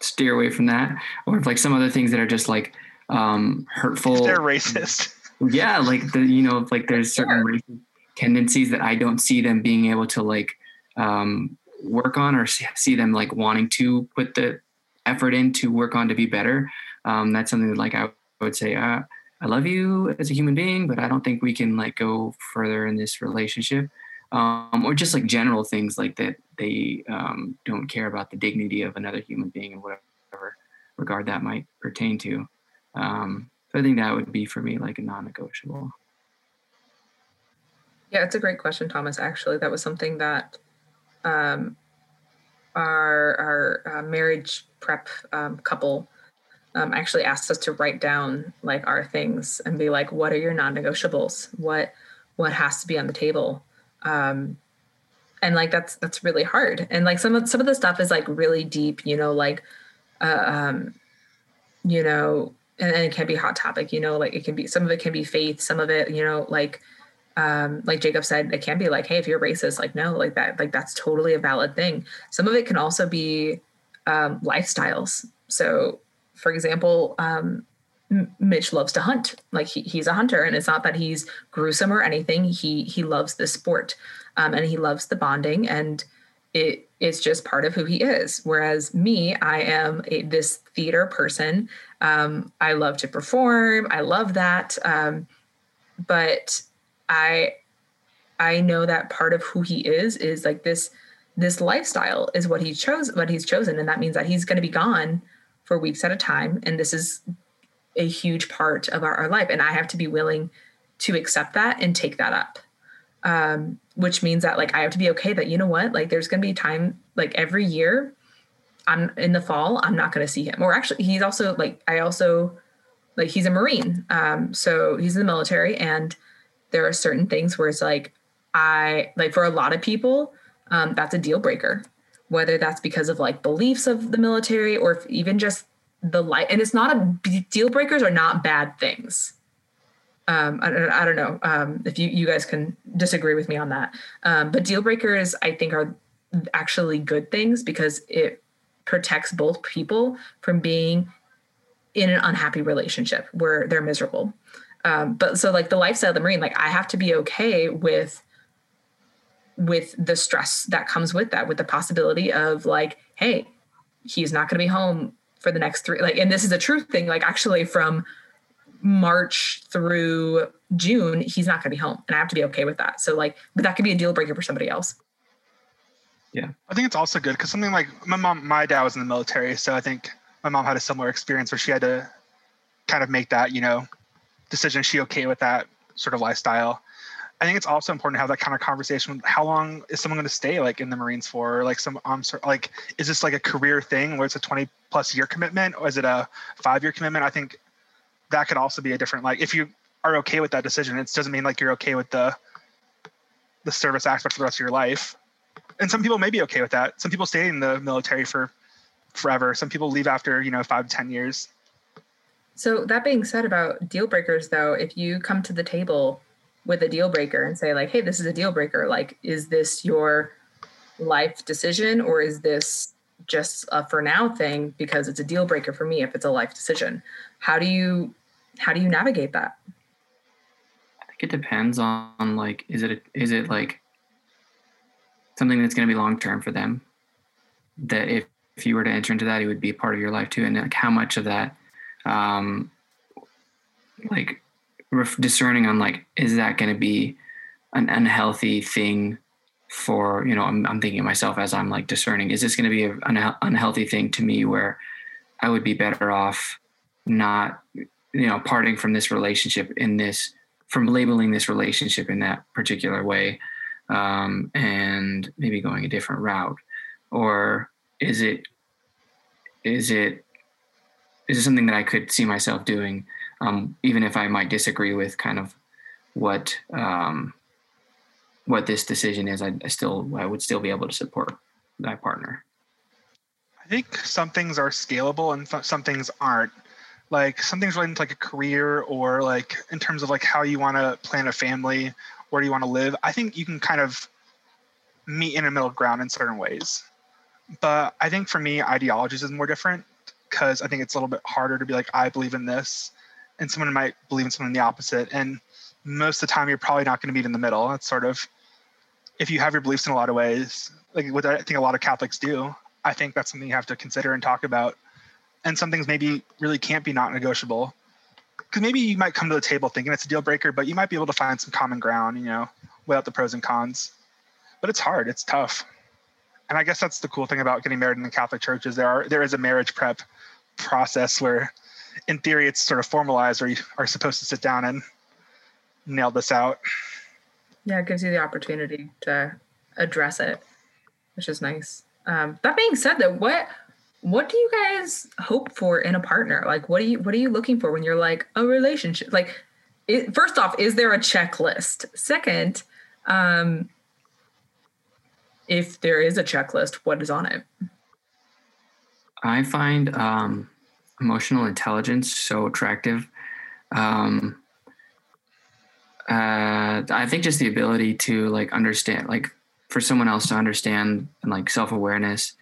steer away from that or if like some other things that are just like um hurtful. If they're racist yeah like the you know like there's certain tendencies that i don't see them being able to like um work on or see them like wanting to put the effort in to work on to be better um that's something that like i would say uh, i love you as a human being but i don't think we can like go further in this relationship um, or just like general things like that they um, don't care about the dignity of another human being in whatever regard that might pertain to. Um, so I think that would be for me like a non-negotiable. Yeah, it's a great question, Thomas. Actually, that was something that um, our our uh, marriage prep um, couple um, actually asked us to write down like our things and be like, what are your non-negotiables? What what has to be on the table? um and like that's that's really hard and like some of some of the stuff is like really deep you know like uh, um you know and, and it can be hot topic you know like it can be some of it can be faith some of it you know like um like jacob said it can be like hey if you're racist like no like that like that's totally a valid thing some of it can also be um lifestyles so for example um Mitch loves to hunt. Like he, he's a hunter, and it's not that he's gruesome or anything. He he loves the sport, um, and he loves the bonding, and it it's just part of who he is. Whereas me, I am a, this theater person. Um, I love to perform. I love that, um, but I I know that part of who he is is like this this lifestyle is what he chose what he's chosen, and that means that he's going to be gone for weeks at a time, and this is a huge part of our, our life and i have to be willing to accept that and take that up um, which means that like i have to be okay that you know what? Like there's to be time like every year i'm in the fall i'm not to see him. Or actually he's also like i also like he's a marine. Um, so he's in the military and there are certain things where it's like i like for a lot of people um, that's a deal breaker. Whether that's because of like beliefs of the military or even just the light and it's not a deal breakers are not bad things um, I, I, don't know um, if you, you guys can disagree with me on that. Um, but deal breakers i think are actually good things because it protects both people from being in an unhappy relationship where they're miserable. Um, but so like the lifestyle of the marine like i have to be okay with with the stress that comes with that with the possibility of like hey he's not going to be home for the next three like and this is a true thing like actually from march through june he's not going to be home and i have to be okay with that. So like but that could be a deal breaker for somebody else. Yeah. I think it's also good because something like my mom my dad was in the military so i think my mom had a similar experience where she had to kind of make that you know decision Is she okay with that sort of lifestyle? I think it's also important to have that kind of conversation. How long is someone going to stay like in the Marines for? Like some, um, like, is this like a career thing where it's a 20 plus year commitment? Or is it a five year commitment? I think that could also be a different like if you are okay with that decision it doesn't mean like you're okay with the the service aspect for the rest of your life. And some people may be okay with that. Some people stay in the military for forever. Some people leave after you know five to ten years. So that being said about deal breakers though if you come to the table with a deal breaker and say like hey this is a deal breaker. Like is this your life decision or is this just a for now thing because it's a deal breaker for me if it's a life decision? How do you how do you navigate that? I think it depends on, on like is it is it like something that's going to be long term for them? That if if you were to enter into that it would be a part of your life too and like how much of that um like discerning on like is that going to be an unhealthy thing for you know I'm, I'm thinking myself as i'm like discerning. Is this going to be an unhealthy thing to me where i would be better off not you know parting from this relationship in this from labeling this relationship in that particular way um, and maybe going a different route or is it is it is it something that i could see myself doing um, even if i might disagree with kind of what um, what this decision is I, I still i would still be able to support that partner I think some things are scalable and some things aren't. Like some things related to like a career or like in terms of like how you want to plan a family, where do you want to live. I think you can kind of meet in a middle ground in certain ways. But I think for me, ideologies is more different because I think it's a little bit harder to be like, I believe in this, and someone might believe in something the opposite. And most of the time, you're probably not going to meet in the middle. It's sort of if you have your beliefs in a lot of ways, like what I think a lot of Catholics do, I think that's something you have to consider and talk about. And some things maybe really can't be not negotiable. Because maybe you might come to the table thinking it's a deal breaker, but you might be able to find some common ground, you know, without the pros and cons. But it's hard, it's tough. And I guess that's the cool thing about getting married in the Catholic Church is there are there is a marriage prep process where in theory it's sort of formalized where you are supposed to sit down and nail this out. yeah it gives you the opportunity to address it which is nice um, that being said though what what do you guys hope for in a partner? Like what do you what are you looking for when you're like a relationship? Like it, first off is there a checklist? Second um if there is a checklist what is on it? I find um, emotional intelligence so attractive. Um, uh, I think just the ability to like understand, like for someone else to understand and like self awareness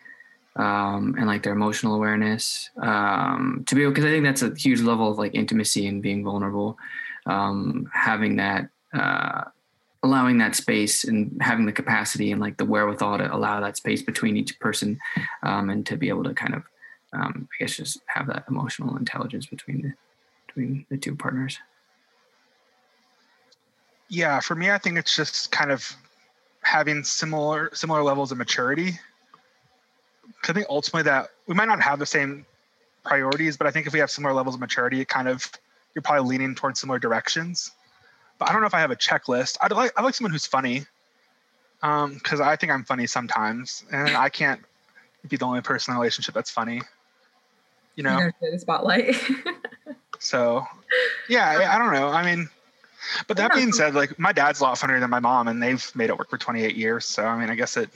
um, and like their emotional awareness um, to be able, because I think that's a huge level of like intimacy and being vulnerable. Um, having that, uh, allowing that space and having the capacity and like the wherewithal to allow that space between each person um, and to be able to kind of um, I guess just have that emotional intelligence between the between the two partners. Yeah, for me, I think it's just kind of having similar similar levels of maturity. I think ultimately that we might not have the same priorities, but I think if we have similar levels of maturity, it kind of you're probably leaning towards similar directions. But I don't know if I have a checklist. I'd like I like someone who's funny, Um, because I think I'm funny sometimes, and I can't be the only person in a relationship that's funny. You know, You know, the spotlight so yeah, I, I don't know. I mean, but that being said, like my dad's a lot funnier than my mom, and they've made it work for 28 years. So I mean, I guess it,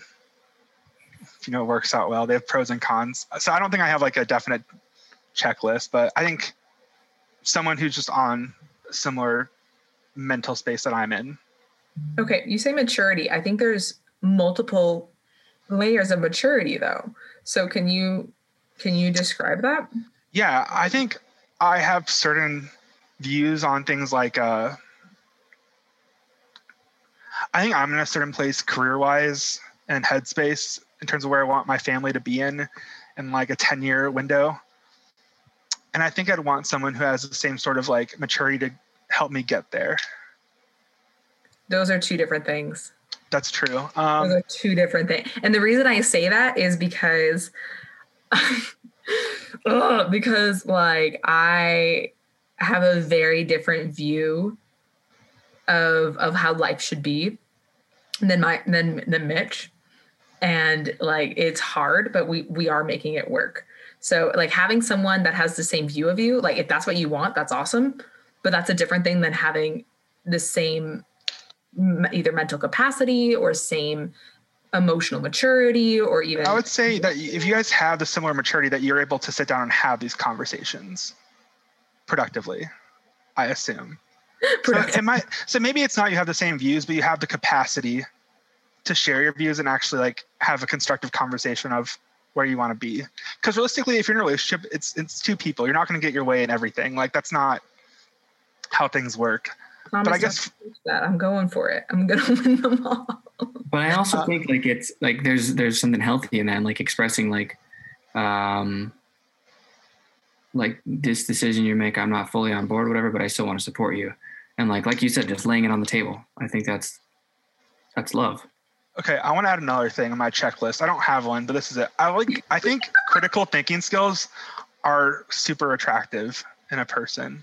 you know, works out well. They have pros and cons. So I don't think I have like a definite checklist, but I think someone who's just on similar mental space that I'm in. Okay, you say maturity. I think there's multiple layers of maturity though. So can you can you describe that? Yeah, I think I have certain views on things like uh I think I'm in a certain place career wise and headspace in terms of where I want my family to be in in like a 10 year window. And I think I'd want someone who has the same sort of like maturity to help me get there. Those are two different things. That's true. Those Um, are two different things. And the reason I say that is because Ugh, because like I have a very different view of of how life should be than my than than Mitch. And like it's hard, but we we are making it work. So like having someone that has the same view of you, like if that's what you want, that's awesome. But that's a different thing than having the same either mental capacity or same emotional maturity or even I would say that if you guys have the similar maturity that you're able to sit down and have these conversations productively, I assume. so it might so maybe it's not you have the same views, but you have the capacity to share your views and actually like have a constructive conversation of where you want to be. Because realistically, if you're in a relationship, it's it's two people. You're not going to get your way in everything. Like that's not how things work. Promise but I guess that I'm going for it. I'm gonna win them all. But I also uh, think like it's like there's there's something healthy in that, and, like expressing like, um, like this decision you make, I'm not fully on board, whatever, but I still want to support you, and like like you said, just laying it on the table. I think that's that's love. Okay, I want to add another thing on my checklist. I don't have one, but this is it. I like I think critical thinking skills are super attractive in a person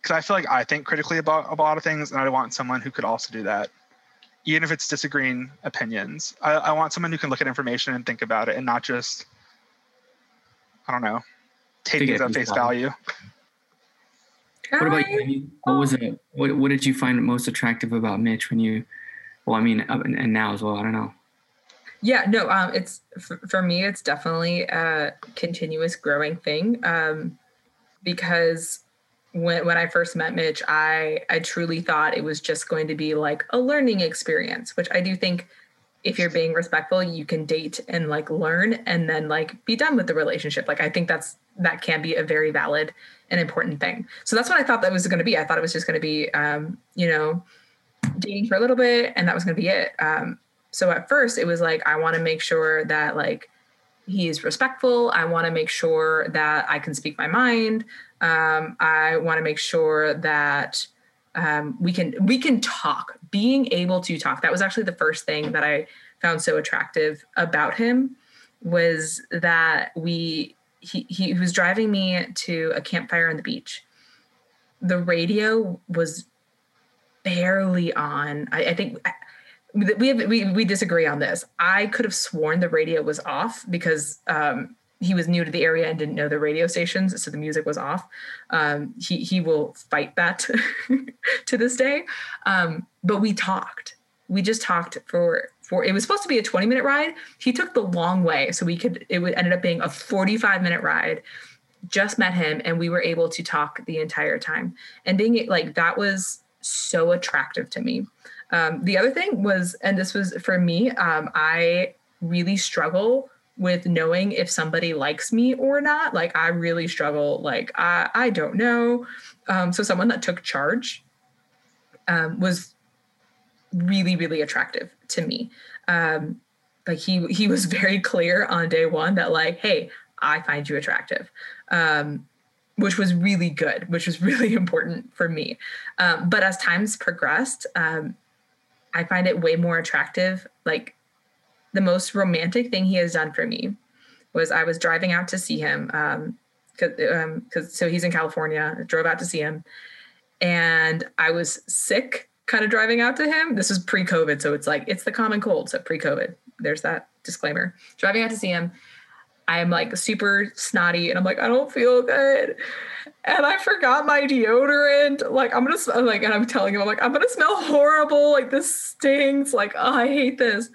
because I feel like I think critically about, about a lot of things, and I want someone who could also do that, even if it's disagreeing opinions. I, I want someone who can look at information and think about it, and not just, I don't know, take things at face value. What about you? What was it? What, what did you find most attractive about Mitch when you? Well, I mean, and now as well. I don't know. Yeah, no. Um, it's for, for me. It's definitely a continuous growing thing. Um, because when when I first met Mitch, I I truly thought it was just going to be like a learning experience, which I do think if you're being respectful, you can date and like learn and then like be done with the relationship. Like I think that's that can be a very valid and important thing. So that's what I thought that was going to be. I thought it was just going to be um, you know, dating for a little bit and that was going to be it. Um, so at first it was like I want to make sure that like he is respectful. I want to make sure that I can speak my mind. Um, I want to make sure that um, we can we can talk. Being able to talk. That was actually the first thing that I found so attractive about him was that we he he was driving me to a campfire on the beach. The radio was barely on. I, I think we have we we disagree on this. I could have sworn the radio was off because um, he was new to the area and didn't know the radio stations, so the music was off. Um, he he will fight that to this day. Um, but we talked. We just talked for for. It was supposed to be a twenty minute ride. He took the long way, so we could. It ended up being a forty five minute ride. Just met him, and we were able to talk the entire time. And being like that was so attractive to me. Um, the other thing was, and this was for me, um, I really struggle with knowing if somebody likes me or not. Like I really struggle. Like I, I don't know. Um, so someone that took charge um, was really, really attractive to me. Um, like he he was very clear on day one that like, hey, I find you attractive. Um, which was really good, which was really important for me. Um, but as times progressed, um, I find it way more attractive. Like the most romantic thing he has done for me was I was driving out to see him. Um, cause, um, cause so he's in California, I drove out to see him and I was sick kind of driving out to him. This was pre COVID. So it's like, it's the common cold. So pre COVID, there's that disclaimer driving out to see him. I'm like super snotty and I'm like, I don't feel good and I forgot my deodorant. Like I'm gonna I'm like, and I'm telling him, I'm like, I'm gonna smell horrible. Like this stinks. Like oh, I hate this.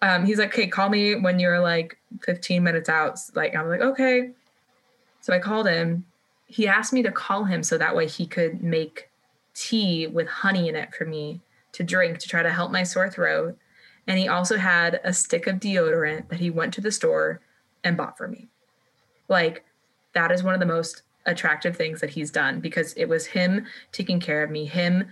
Um, he's like, okay, call me when you're like 15 minutes out. Like I'm like, okay. So I called him. He asked me to call him so that way he could make tea with honey in it for me to drink to try to help my sore throat. And he also had a stick of deodorant that he went to the store and bought for me. Like that is one of the most attractive things that he's done because it was him taking care of me, him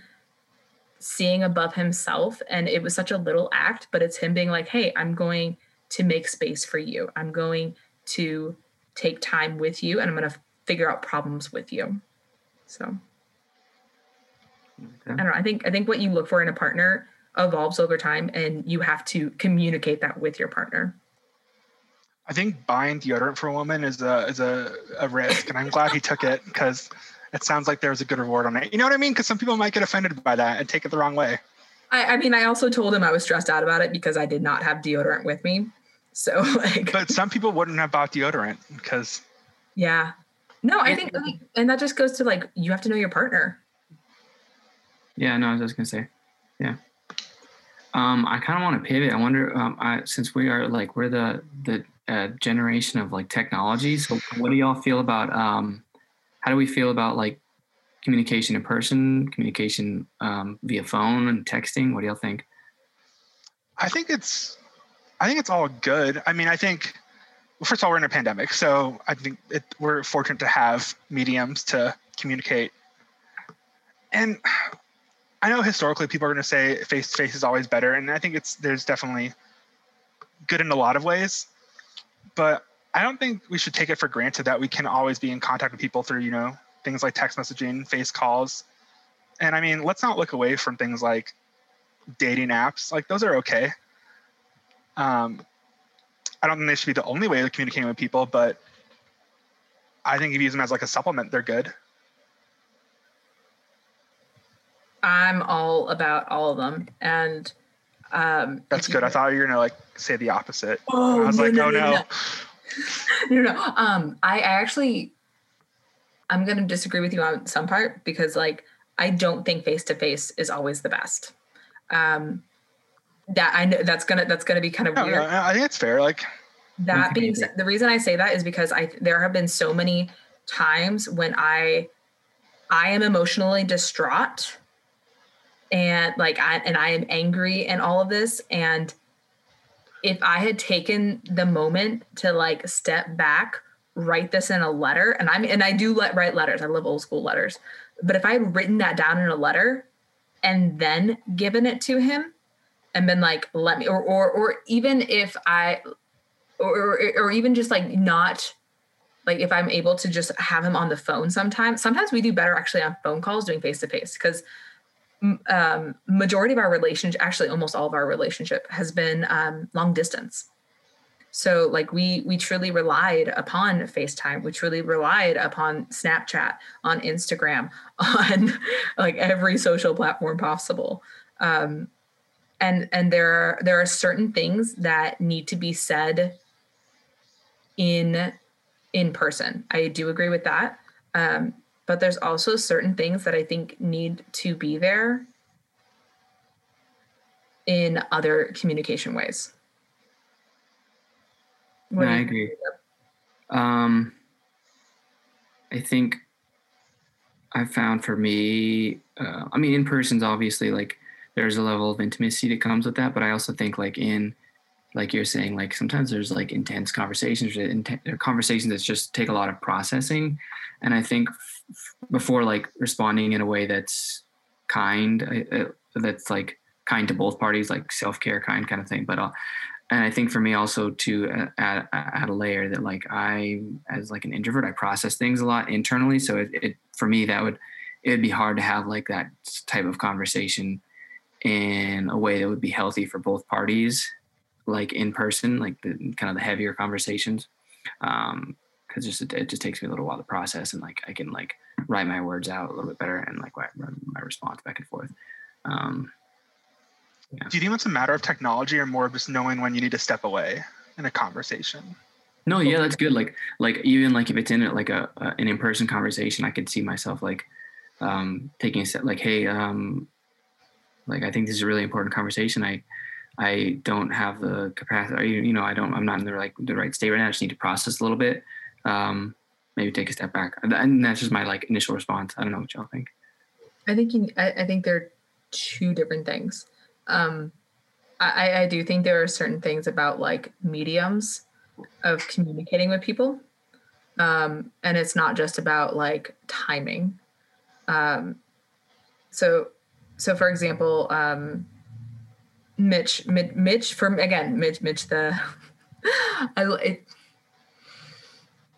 seeing above himself. And it was such a little act, but it's him being like, hey, I'm going to make space for you. I'm going to take time with you and I'm going to figure out problems with you. So okay. I don't know. I think I think what you look for in a partner evolves over time and you have to communicate that with your partner. I think buying deodorant for a woman is a is a, a risk, and I'm glad he took it because it sounds like there was a good reward on it. You know what I mean? Because some people might get offended by that and take it the wrong way. I, I, mean, I also told him I was stressed out about it because I did not have deodorant with me. So like, but some people wouldn't have bought deodorant because yeah, no, I think, like, and that just goes to like you have to know your partner. Yeah, no, I was just gonna say, yeah. Um, I kind of want to pivot. I wonder, um, I, since we are like we're the the uh, generation of like technology. So, what do y'all feel about? Um, how do we feel about like communication in person, communication um, via phone and texting? What do y'all think? I think it's, I think it's all good. I mean, I think, first of all, we're in a pandemic, so I think it, we're fortunate to have mediums to communicate. And I know historically people are going to say face to face is always better, and I think it's there's definitely good in a lot of ways, but I don't think we should take it for granted that we can always be in contact with people through you know things like text messaging, face calls, and I mean let's not look away from things like dating apps. Like those are okay. Um, I don't think they should be the only way of communicating with people, but I think if you use them as like a supplement, they're good. I'm all about all of them, and um, That's good. I thought you were gonna like say the opposite. Oh, I was no, like, no, oh no, no. no, no, no. Um, I, I actually, I'm gonna disagree with you on some part because, like, I don't think face to face is always the best. Um, that I know that's gonna that's gonna be kind of No, weird. no, I think it's fair. Like, That being said, the reason I say that is because I there have been so many times when I I am emotionally distraught and like I and I am angry and all of this and if I had taken the moment to like step back, write this in a letter and I'm and I do let write letters. I love old school letters. But if I had written that down in a letter and then given it to him and been like let me or or or even if I or, or or even just like not like if I'm able to just have him on the phone sometimes. Sometimes we do better actually on phone calls doing face to face because um, majority of our relationship, actually almost all of our relationship, has been um, long distance. So like we we truly relied upon FaceTime. We truly relied upon Snapchat, on Instagram, on like every social platform possible. Um, and and there are there are certain things that need to be said in in person. I do agree with that. Um, but there's also certain things that I think need to be there in other communication ways. What No, I agree. Um, I think I found for me, uh, I mean, in person's obviously like there's a level of intimacy that comes with that, but I also think like in, like you're saying, like sometimes there's like intense conversations, or conversations that just take a lot of processing, and I think before like responding in a way that's kind, that's like kind to both parties, like self care kind kind of thing, but. Uh, and I think for me also to uh, add, add a layer that like I as like an introvert I process things a lot internally so it, it for me that would it would be hard to have like that type of conversation in a way that would be healthy for both parties like in person like the kind of the heavier conversations um because just it, it just takes me a little while to process and like I can like write my words out a little bit better and like write my response back and forth um do you think it's a matter of technology or more of just knowing when you need to step away in a conversation? No, yeah, that's good. Like, like even like if it's in like a, a an in person conversation, I could see myself like um, taking a step. Like, hey, um, like I think this is a really important conversation. I I don't have the capacity. You, you know, I don't. I'm not in the like the right state right now. I just need to process a little bit. Um, maybe take a step back, and that's just my like initial response. I don't know what y'all think. I think you, I, I think they're two different things. Um, I, I do think there are certain things about like mediums of communicating with people. Um, and it's not just about like timing. Um, so, so for example, um, Mitch, Mitch, Mitch from again, Mitch, Mitch, the, I, it,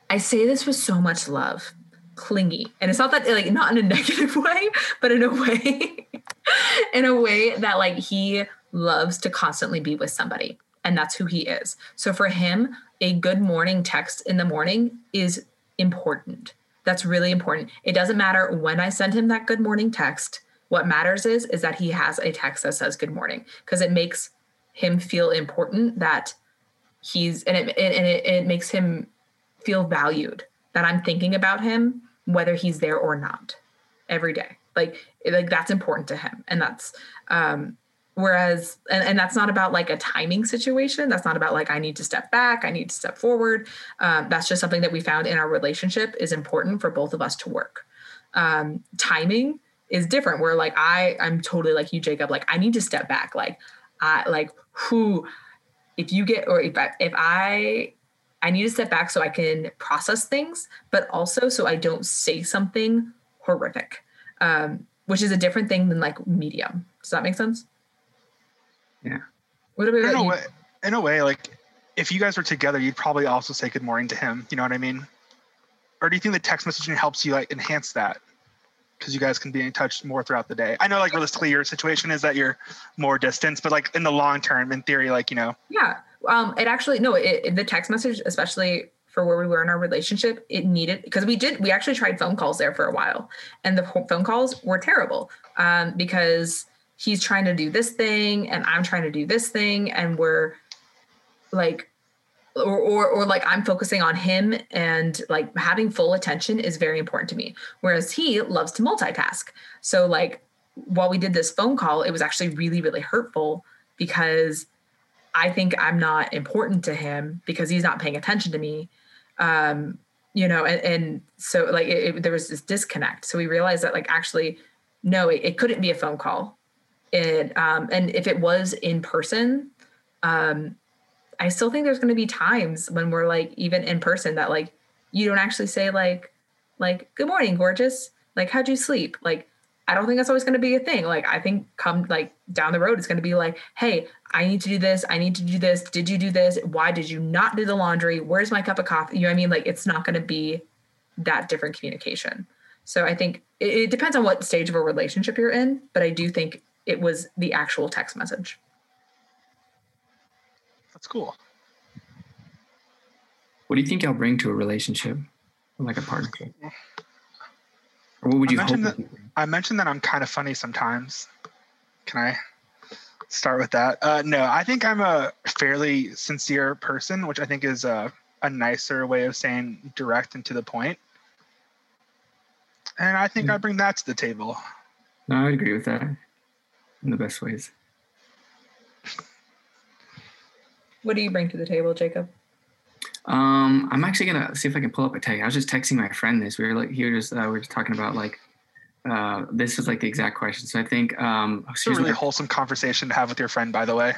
I say this with so much love, clingy. And it's not that like, not in a negative way, but in a way, in a way that like he loves to constantly be with somebody and that's who he is. So for him, a good morning text in the morning is important. That's really important. It doesn't matter when I send him that good morning text. What matters is is that he has a text that says good morning because it makes him feel important that he's and it and it, it makes him feel valued that I'm thinking about him whether he's there or not every day. Like like that's important to him, and that's um, whereas and, and that's not about like a timing situation. That's not about like i need to step back i need to step forward. Um, that's just something that we found in our relationship is important for both of us to work. Um, timing is different where like i i'm totally like you jacob like i need to step back. Like i like who if you get or if I, if i i need to step back so i can process things but also so i don't say something horrific um, which is a different thing than like medium does that make sense Yeah. what about in a way, in a way, like if you guys were together, you'd probably also say good morning to him. You know what I mean? Or do you think the text messaging helps you like enhance that? Because you guys can be in touch more throughout the day. I know, like realistically, your situation is that you're more distance, but like in the long term, in theory, like you know, Yeah. Um, it actually no, it, the text message, especially for where we were in our relationship, it needed because we did we actually tried phone calls there for a while, and the phone calls were terrible um, because he's trying to do this thing and I'm trying to do this thing, and we're like, or or or like I'm focusing on him and like having full attention is very important to me, whereas he loves to multitask. So like while we did this phone call, it was actually really really hurtful because I think I'm not important to him because he's not paying attention to me. Um, you know, and, and so like it, it- there was this disconnect. So we realized that like actually, no, it, it couldn't be a phone call. It um, and if it was in person, um, I still think there's going to be times when we're like even in person that like you don't actually say like like good morning, gorgeous. Like how'd you sleep? Like I don't think that's always going to be a thing. Like I think come like down the road, it's going to be like, hey, I need to do this. I need to do this. Did you do this? Why did you not do the laundry? Where's my cup of coffee? You know what I mean? Like it's not going to be that different communication. So I think it, it depends on what stage of a relationship you're in, but I do think it was the actual text message. that's cool. What do you think I'll bring to a relationship, like a partnership? Or what would you hope? that that- you bring? I mentioned that I'm kind of funny sometimes. Can I start with that? Uh, no, I think I'm a fairly sincere person, which I think is a, a nicer way of saying direct and to the point. And I think I bring that to the table. No, I agree with that in the best ways. What do you bring to the table, Jacob? Um, I'm actually gonna see if I can pull up a text. I was just texting my friend this. We were like, he was just uh, we were just talking about like, uh, this was like the exact question. So I think, um, It's a really my- wholesome conversation to have with your friend, by the way.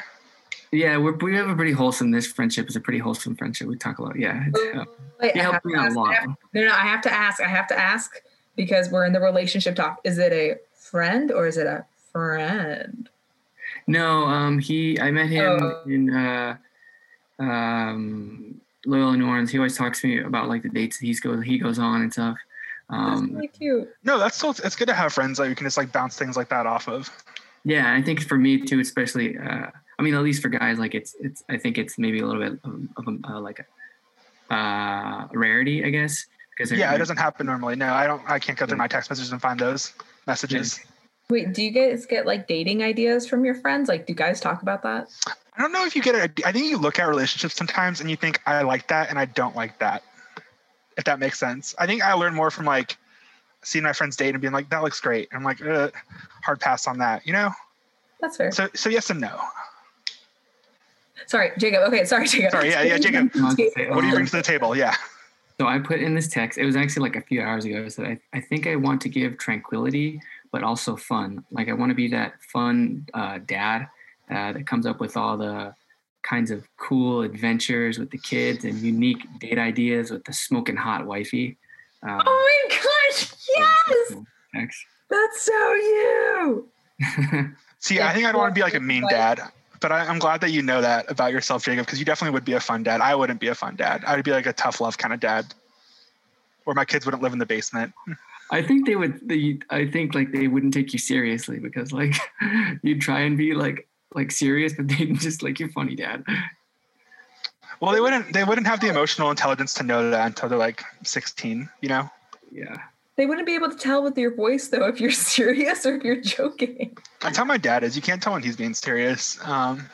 yeah, we're, we have a pretty wholesome. This friendship is a pretty wholesome friendship. We talk a lot. Yeah, it's, uh, Wait, yeah, I helped me to out a lot. I have- no, no, I have to ask. I have to ask because we're in the relationship talk. Is it a friend or is it a friend? No, um, he. I met him Oh. in uh, um, Loyola New Orleans. He always talks to me about like the dates that he's goes he goes on and stuff. That's Um, really cute. No, that's still it's good to have friends that you can just like bounce things like that off of. yeah, I think for me too, especially. Uh, I mean, at least for guys, like it's it's. I think it's maybe a little bit of, of a, uh, like a uh, rarity, I guess. Because Yeah, it doesn't happen normally. No, I don't. I can't go through my text messages and find those messages. Wait, do you guys get like dating ideas from your friends? Like, do you guys talk about that? I don't know if you get it. I think you look at relationships sometimes and you think I like that and I don't like that. If that makes sense. I think I learn more from like seeing my friends date and being like, that looks great. And I'm like, uh, hard pass on that, you know? That's fair. So so yes and no. Sorry, Jacob. Okay, sorry, Jacob. Sorry, yeah, yeah, Jacob. I was gonna say, What do you bring to the table? Yeah. So I put in this text. It was actually like a few hours ago. I said, I, I think I want to give tranquility, but also fun. Like I want to be that fun uh, dad uh, that comes up with all the kinds of cool adventures with the kids and unique date ideas with the smoking hot wifey. Um, Oh my gosh, yes! thanks. That's so you. See, I think I don't want to be like a mean dad, but I, I'm glad that you know that about yourself, Jacob, because you definitely would be a fun dad. I wouldn't be a fun dad. I would be like a tough love kind of dad, or my kids wouldn't live in the basement. I think they would. They, I think like they wouldn't take you seriously because like you'd try and be like like serious, but they'd just like you're funny, dad. Well, they wouldn't. They wouldn't have the emotional intelligence to know that until they're like 16. You know. Yeah. They wouldn't be able to tell with your voice though if you're serious or if you're joking. That's how my dad is. You can't tell when he's being serious. Um,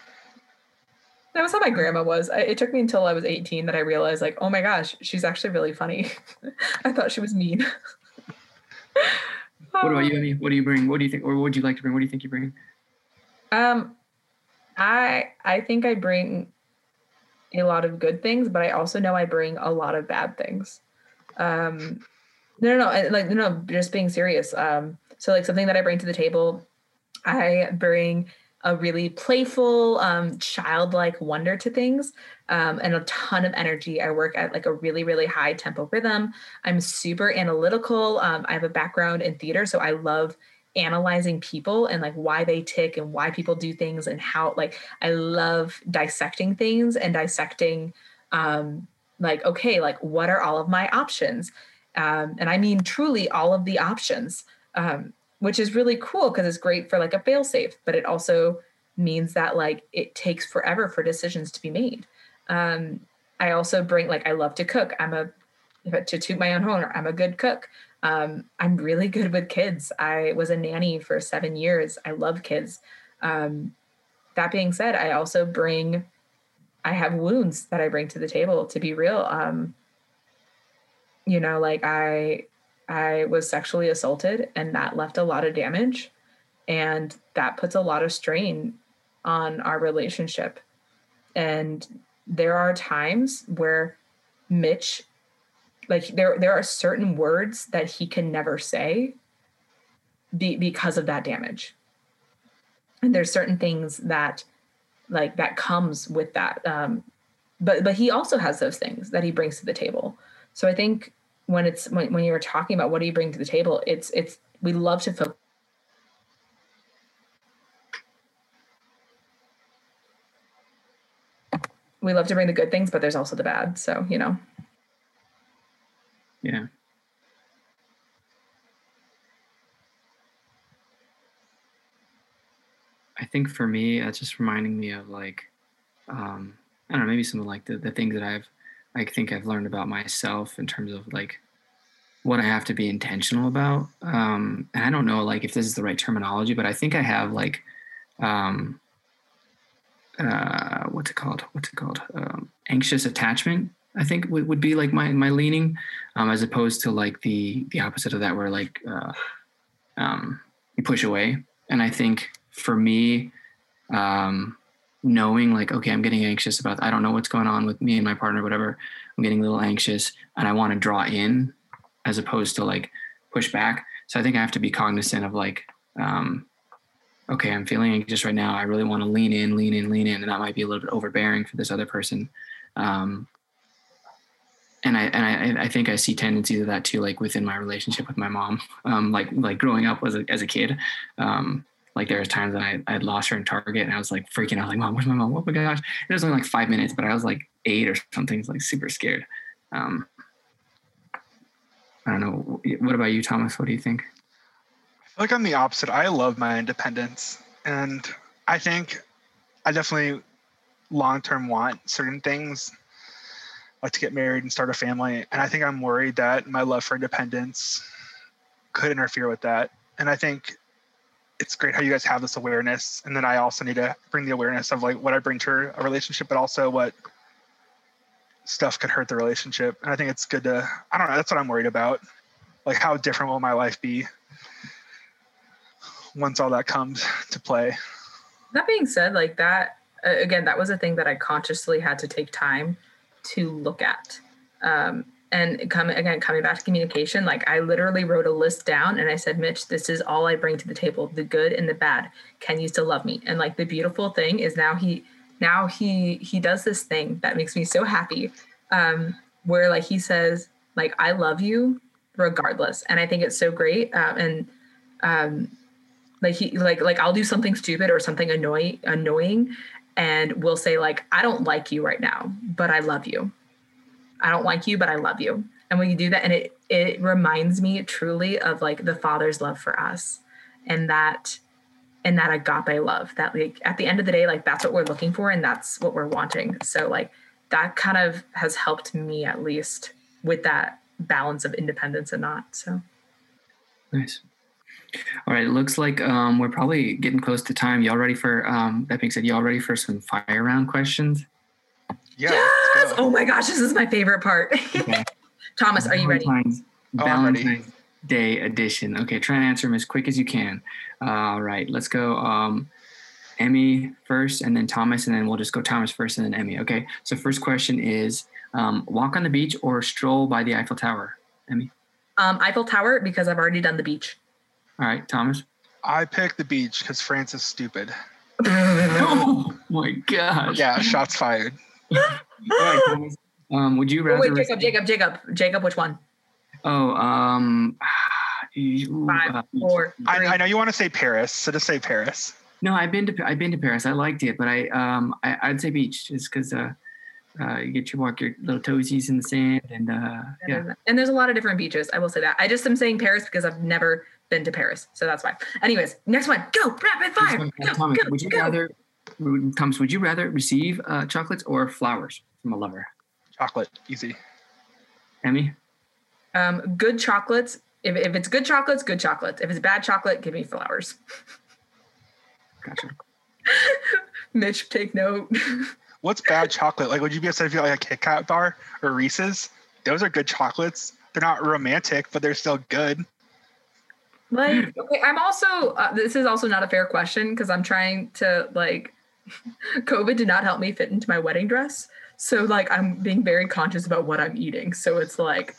That was how my grandma was. I, it took me until I was 18 that I realized, like, oh my gosh, she's actually really funny. I thought she was mean. what about you, Emy? What do you bring? What do you think, or what would you like to bring? What do you think you bring? Um, I I think I bring a lot of good things, but I also know I bring a lot of bad things. Um, no, no, no, like no, just being serious. Um, so like something that I bring to the table, I bring a really playful, um, childlike wonder to things um, and a ton of energy. I work at like a really, really high tempo rhythm. I'm super analytical. Um, I have a background in theater, so I love analyzing people and like why they tick and why people do things and how like I love dissecting things and dissecting um like okay like what are all of my options? Um and I mean truly all of the options um which is really cool because it's great for like a fail safe but it also means that like it takes forever for decisions to be made. Um I also bring like I love to cook. I'm a to toot my own horn I'm a good cook um, I'm really good with kids. I was a nanny for seven years. I love kids. Um, that being said, I also bring, I have wounds that I bring to the table. To be real, um, you know, like I, I was sexually assaulted, and that left a lot of damage, and that puts a lot of strain on our relationship. And there are times where Mitch like there there are certain words that he can never say be, because of that damage. And there's certain things that like that comes with that um but but he also has those things that he brings to the table. So i think when it's when, when you were talking about what do you bring to the table it's it's we love to focus we love to bring the good things but there's also the bad so you know yeah. I think for me, it's just reminding me of like, um, I don't know, maybe some of like the, the things that I've, I think I've learned about myself in terms of like what I have to be intentional about. Um, and I don't know like if this is the right terminology, but I think I have like, um, uh, what's it called? What's it called? Um, anxious attachment I think would, would be like my my leaning, um, as opposed to like the the opposite of that, where like uh, um, you push away. And I think for me, um, knowing like okay, I'm getting anxious about I don't know what's going on with me and my partner, whatever. I'm getting a little anxious, and I want to draw in, as opposed to like push back. So I think I have to be cognizant of like, um, okay, I'm feeling anxious right now. I really want to lean in, lean in, lean in, and that might be a little bit overbearing for this other person. Um, and I and I, I think I see tendencies of that too, like within my relationship with my mom. Um, like like growing up as a as a kid, um, like there was times that I I'd lost her in Target and I was like freaking out, like mom, where's my mom? Oh my gosh! It was only like five minutes, but I was like eight or something, like super scared. Um, I don't know. What about you, Thomas? What do you think? I feel like I'm the opposite. I love my independence, and I think I definitely long term want certain things like to get married and start a family. And I think I'm worried that my love for independence could interfere with that. And I think it's great how you guys have this awareness. And then I also need to bring the awareness of like what I bring to a relationship, but also what stuff could hurt the relationship. And I think it's good to, I don't know, that's what I'm worried about. Like, how different will my life be once all that comes to play? That being said, like that, again, that was a thing that I consciously had to take time to look at. Um, and come again, coming back to communication, like I literally wrote a list down and I said, Mitch, this is all I bring to the table, the good and the bad. Can you still love me? And like the beautiful thing is now he now he he does this thing that makes me so happy. Um, where like he says, like, I love you regardless. And I think it's so great. Um, and um like he like like I'll do something stupid or something annoying annoying and will say like i don't like you right now but i love you. I don't like you but i love you. And when you do that and it it reminds me truly of like the father's love for us and that and that agape love that like at the end of the day like that's what we're looking for and that's what we're wanting. So like that kind of has helped me at least with that balance of independence and not so. Nice All right, it looks like um, we're probably getting close to time. Y'all ready for um, that being said, y'all ready for some fire round questions? Yeah. yes! Oh my gosh, this is my favorite part. Okay. Thomas, are you ready? Valentine's, Oh, I'm ready. Day edition. Okay, try and answer them as quick as you can. All right, let's go. Um, Emy first, and then Thomas, and then we'll just go Thomas first, and then Emy. Okay. So first question is: um, walk on the beach or stroll by the Eiffel Tower? Emy. Um, Eiffel Tower because I've already done the beach. All right, Thomas. I picked the beach because France is stupid. Oh my gosh. Yeah, shots fired. All right, Thomas. Um, would you Oh, rather? wait, Jacob, Jacob, Jacob, Jacob, which one? Oh, um, ooh, Five, uh, four, I. I know you want to say Paris, so just say Paris. No, I've been to I've been to Paris. I liked it, but I um I, I'd say beach just because uh, uh you get your walk your little toesies in the sand and uh yeah. And there's a lot of different beaches. I will say that. I just am saying Paris because I've never been to Paris, so that's why. Anyways, next one. Go rapid fire. one, Go, Thomas, go, would you go. rather Thomas, would you rather receive uh, chocolates or flowers from a lover? Chocolate, easy. Emy, Um, good chocolates. If, if it's good chocolates, good chocolates. If it's bad chocolate, give me flowers. gotcha. Mitch, take note. What's bad chocolate? Like, would you be upset if you like a Kit Kat bar or Reese's? Those are good chocolates. They're not romantic, but they're still good. Like, okay, I'm also. Uh, this is also not a fair question because I'm trying to like. COVID did not help me fit into my wedding dress, so like I'm being very conscious about what I'm eating. So it's like,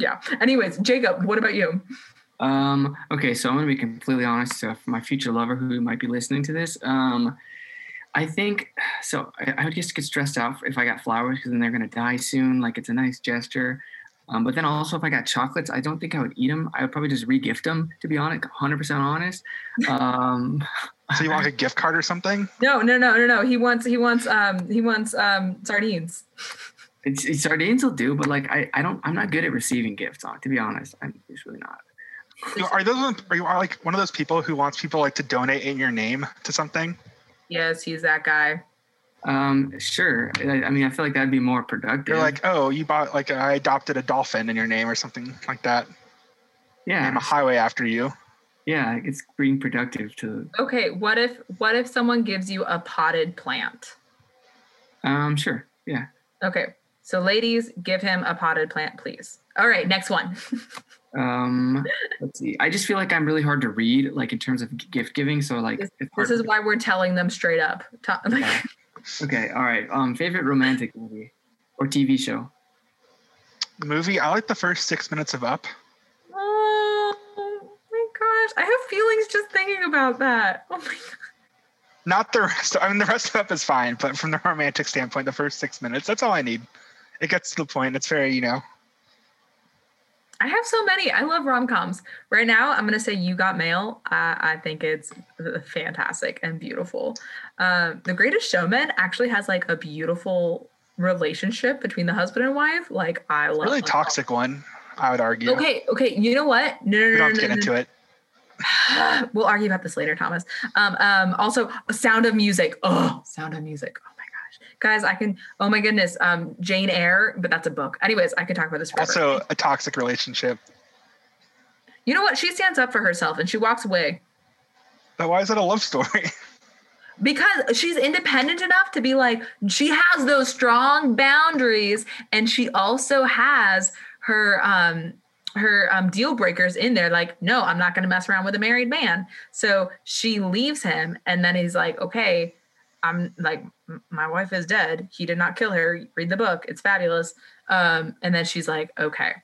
yeah. Anyways, Jacob, what about you? Um, okay, so I'm gonna be completely honest. So my future lover who might be listening to this, um, I think so. I, I would just get stressed out if I got flowers because then they're gonna die soon. Like it's a nice gesture. Um, but then also if I got chocolates, I don't think I would eat them. I would probably just re-gift them. To be honest, 100% honest. Um, So you want like a gift card or something? No, no, no, no, no. He wants. He wants. Um. He wants. Um. Sardines. it's, it's sardines will do, but like I, I don't, I'm not good at receiving gifts. To be honest, I'm just really not. You- Are those are you are like one of those people who wants people like to donate in your name to something? Yes, he's that guy. Um, sure. I, I mean, I feel like that'd be more productive. You're like, oh, you bought like I adopted a dolphin in your name or something like that. yeah, Name a highway after you. yeah, it's being productive to Okay. What if? What if someone gives you a potted plant? Um, sure. Yeah. Okay. So, ladies, give him a potted plant, please. All right. Next one. Um, let's see. I just feel like I'm really hard to read, like in terms of gift giving. So like, This, this is to- why we're telling them straight up. To- like, Okay. Okay. All right. Um, favorite romantic movie or TV show? Movie. I like the first six minutes of Up. oh my gosh, I have feelings just thinking about that. Oh my god. Not the rest. I mean, the rest of Up is fine, but from the romantic standpoint, the first six minutes, that's all I need. It gets to the point. It's very, you know, I have so many. I love rom coms. Right now, I'm gonna say "You Got Mail." I, I think it's fantastic and beautiful. Um, the Greatest Showman actually has like a beautiful relationship between the husband and wife. Like I love. really toxic one. I would argue. Okay, okay. You know what? No, no, We no, don't no, to no, get no, into it. we'll argue about this later, Thomas. Um, um, also, Sound of Music. Oh, Sound of Music. Oh guys, I can. Oh my goodness, um, Jane Eyre, but that's a book. Anyways, I could talk about this forever. Also, a toxic relationship. you know what? She stands up for herself and she walks away But why is it a love story? because she's independent enough to be like she has those strong boundaries, and she also has her um her um, deal breakers in there like no i'm not going to mess around with a married man so she leaves him and then he's like okay i'm like "M- my wife is dead he did not kill her read the book it's fabulous um, and then she's like okay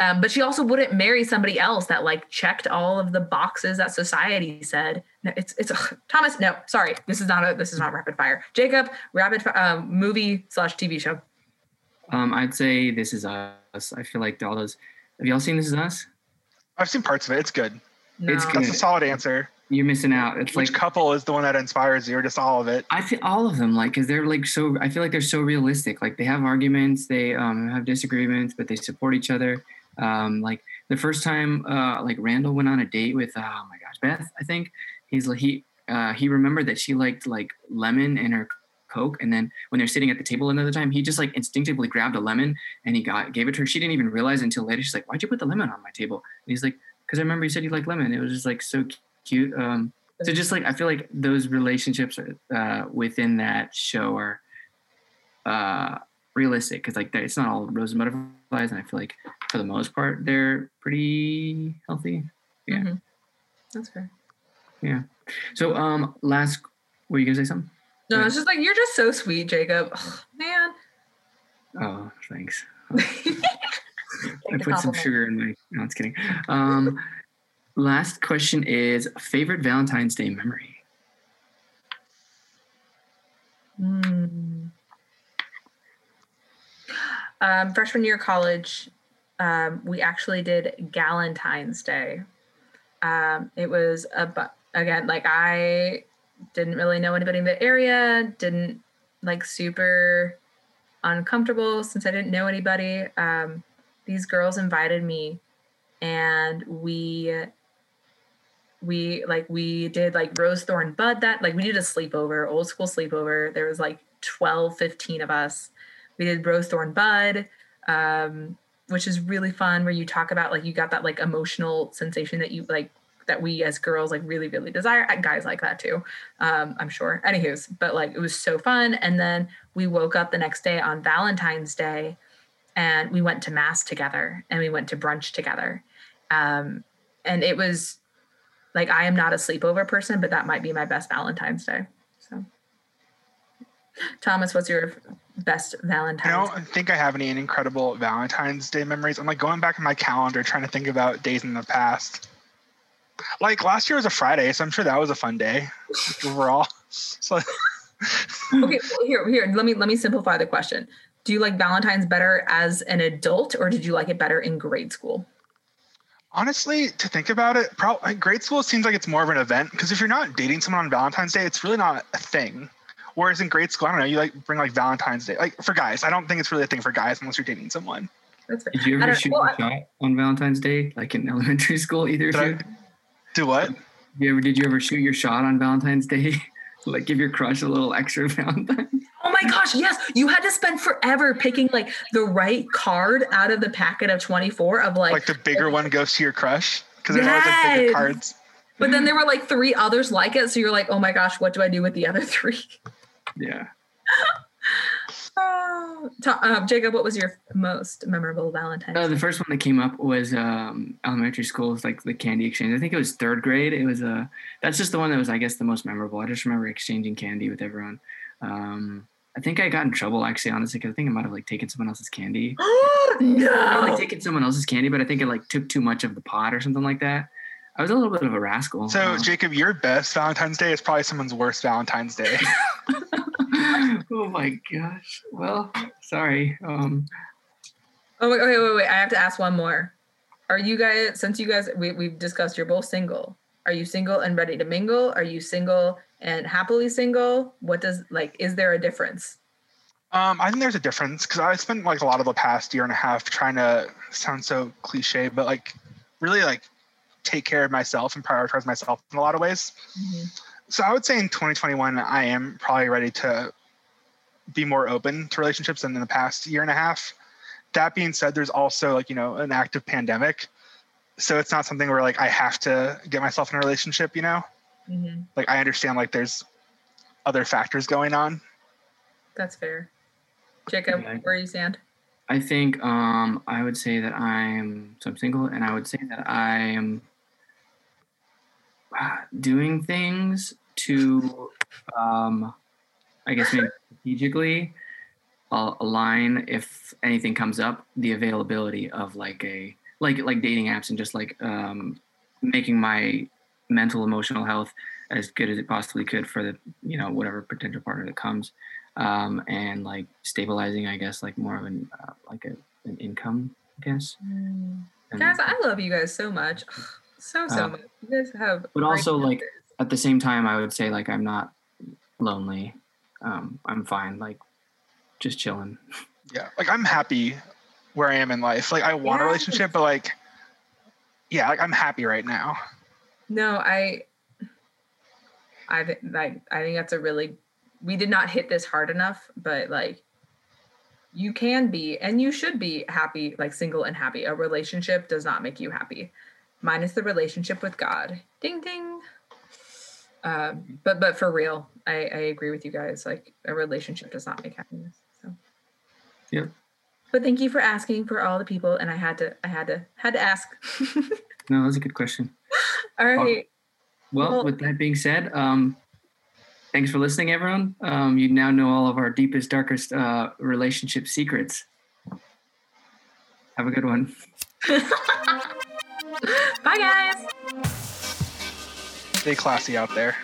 um, but she also wouldn't marry somebody else that like checked all of the boxes that society said no it's it's ugh, thomas no sorry this is not a this is not rapid fire jacob rapid fi- um, movie slash tv show Um, I'd say This Is Us. I feel like all those. Have y'all seen This Is Us? I've seen parts of it. It's good. It's good. That's a solid answer. You're missing out. It's Which like couple is the one that inspires you, or just all of it? I feel all of them, like, because they're like so. I feel like they're so realistic. Like they have arguments, they um, have disagreements, but they support each other. Um, like the first time, uh, like Randall went on a date with, oh my gosh, Beth. I think he's like he uh, he remembered that she liked like lemon in her coke, and then when they're sitting at the table another time, he just like instinctively grabbed a lemon and he got gave it to her. She didn't even realize until later. She's like, "Why'd you put the lemon on my table?" And he's like, because I remember you said you like lemon. It was just like so cute. Um, so just like I feel like those relationships uh, within that show are uh, realistic because like it's not all rose and butterflies, and I feel like for the most part they're pretty healthy. Yeah, Mhm. That's fair. yeah. So um, last, were you gonna say something? No, Yeah. it's just like you're just so sweet, Jacob. Ugh, man. Oh, thanks. I put some sugar in my. No, it's kidding. Um, last question is favorite Valentine's Day memory. Mm. Um, freshman year college, um, we actually did Galentine's Day. Um, it was a bu- again like I didn't really know anybody in the area, didn't like super uncomfortable since I didn't know anybody. Um, these girls invited me, and we we like we did like rose thorn bud that like we did a sleepover old school sleepover. There was like 12 15 of us. We did rose thorn bud um which is really fun where you talk about like you got that like emotional sensation that you like that we as girls like really really desire guys like that too um i'm sure. Anywho's but like it was so fun. And then we woke up the next day on valentine's day and we went to mass together and we went to brunch together um and it was like I am not a sleepover person, but that might be my best Valentine's Day. So, Thomas, what's your best Valentine's? I don't think I have any incredible Valentine's Day memories. I'm like going back in my calendar trying to think about days in the past. Like last year was a Friday, so I'm sure that was a fun day overall. So okay, well, here, here. Let me let me simplify the question. Do you like Valentine's better as an adult, or did you like it better in grade school? Honestly, to think about it, probably grade school seems like it's more of an event because if you're not dating someone on Valentine's Day, it's really not a thing. Whereas in grade school, I don't know, you like bring like Valentine's Day. Like for guys, I don't think it's really a thing for guys unless you're dating someone. That's fair. Did you ever shoot well, a shot on Valentine's Day, like in elementary school? Either of Did I- you? Do what? you ever did you ever shoot your shot on Valentine's Day? like give your crush a little extra Valentine? Oh my gosh, yes. You had to spend forever picking like the right card out of the packet of 24 of like, Like the bigger one goes to your crush because there's always like bigger Yes. cards. but then there were like three others like it. So you're like, oh my gosh, what do I do with the other three? Yeah. Oh, Ta- uh, Jacob, what was your most memorable Valentine's? Uh, the first one that came up was um, elementary school. It's like the candy exchange. I think it was third grade. It was uh, that's just the one that was, I guess, the most memorable. I just remember exchanging candy with everyone. Um, I think I got in trouble actually, honestly, because I think I might have like taken someone else's candy. Not no. like taking someone else's candy, but I think it like took too much of the pot or something like that. I was a little bit of a rascal. So Um, Jacob, your best Valentine's Day is probably someone's worst Valentine's Day. oh my gosh. Well, sorry. Um, Oh wait, wait, wait, wait. I have to ask one more. Are you guys, since you guys, we, we've discussed you're both single, are you single and ready to mingle? Are you single and happily single? What does, like, is there a difference? Um, I think there's a difference because I spent like a lot of the past year and a half trying to sound so cliche, but like really like take care of myself and prioritize myself in a lot of ways. So I would say in 2021, I am probably ready to be more open to relationships than in the past year and a half. That being said, there's also like, you know, an active pandemic. So it's not something where like I have to get myself in a relationship, you know? Hmm Like I understand like there's other factors going on. That's fair. Jacob, Yeah. where you stand? I think um, I would say that I'm so I'm single, and I would say that I am uh, doing things to, um, I guess maybe strategically uh, align if anything comes up the availability of like a like like dating apps and just like um, making my mental emotional health as good as it possibly could for the you know whatever potential partner that comes um, and like stabilizing, I guess, like more of an uh, like a, an income, I guess. And, Guys, I love you guys so much. So, so Uh, much. You guys have. but great also, like, at the same time, I would say like I'm not lonely. Um, I'm fine, like just chilling. Yeah. Like I'm happy where I am in life. Like I want a relationship, but like, yeah, like I'm happy right now. No, I, I like. I think that's a really. We did not hit this hard enough, but like, you can be and you should be happy, like single and happy. A relationship does not make you happy. minus the relationship with God. Ding ding. Uh, but but for real, I, I agree with you guys. Like a relationship does not make happiness. So Yeah. But thank you for asking for all the people, and I had to I had to had to ask. No, that's a good question. all right. Well, Well- with that being said, um, thanks for listening, everyone. Um, you now know all of our deepest, darkest uh, relationship secrets. Have a good one. Bye guys. Stay classy out there.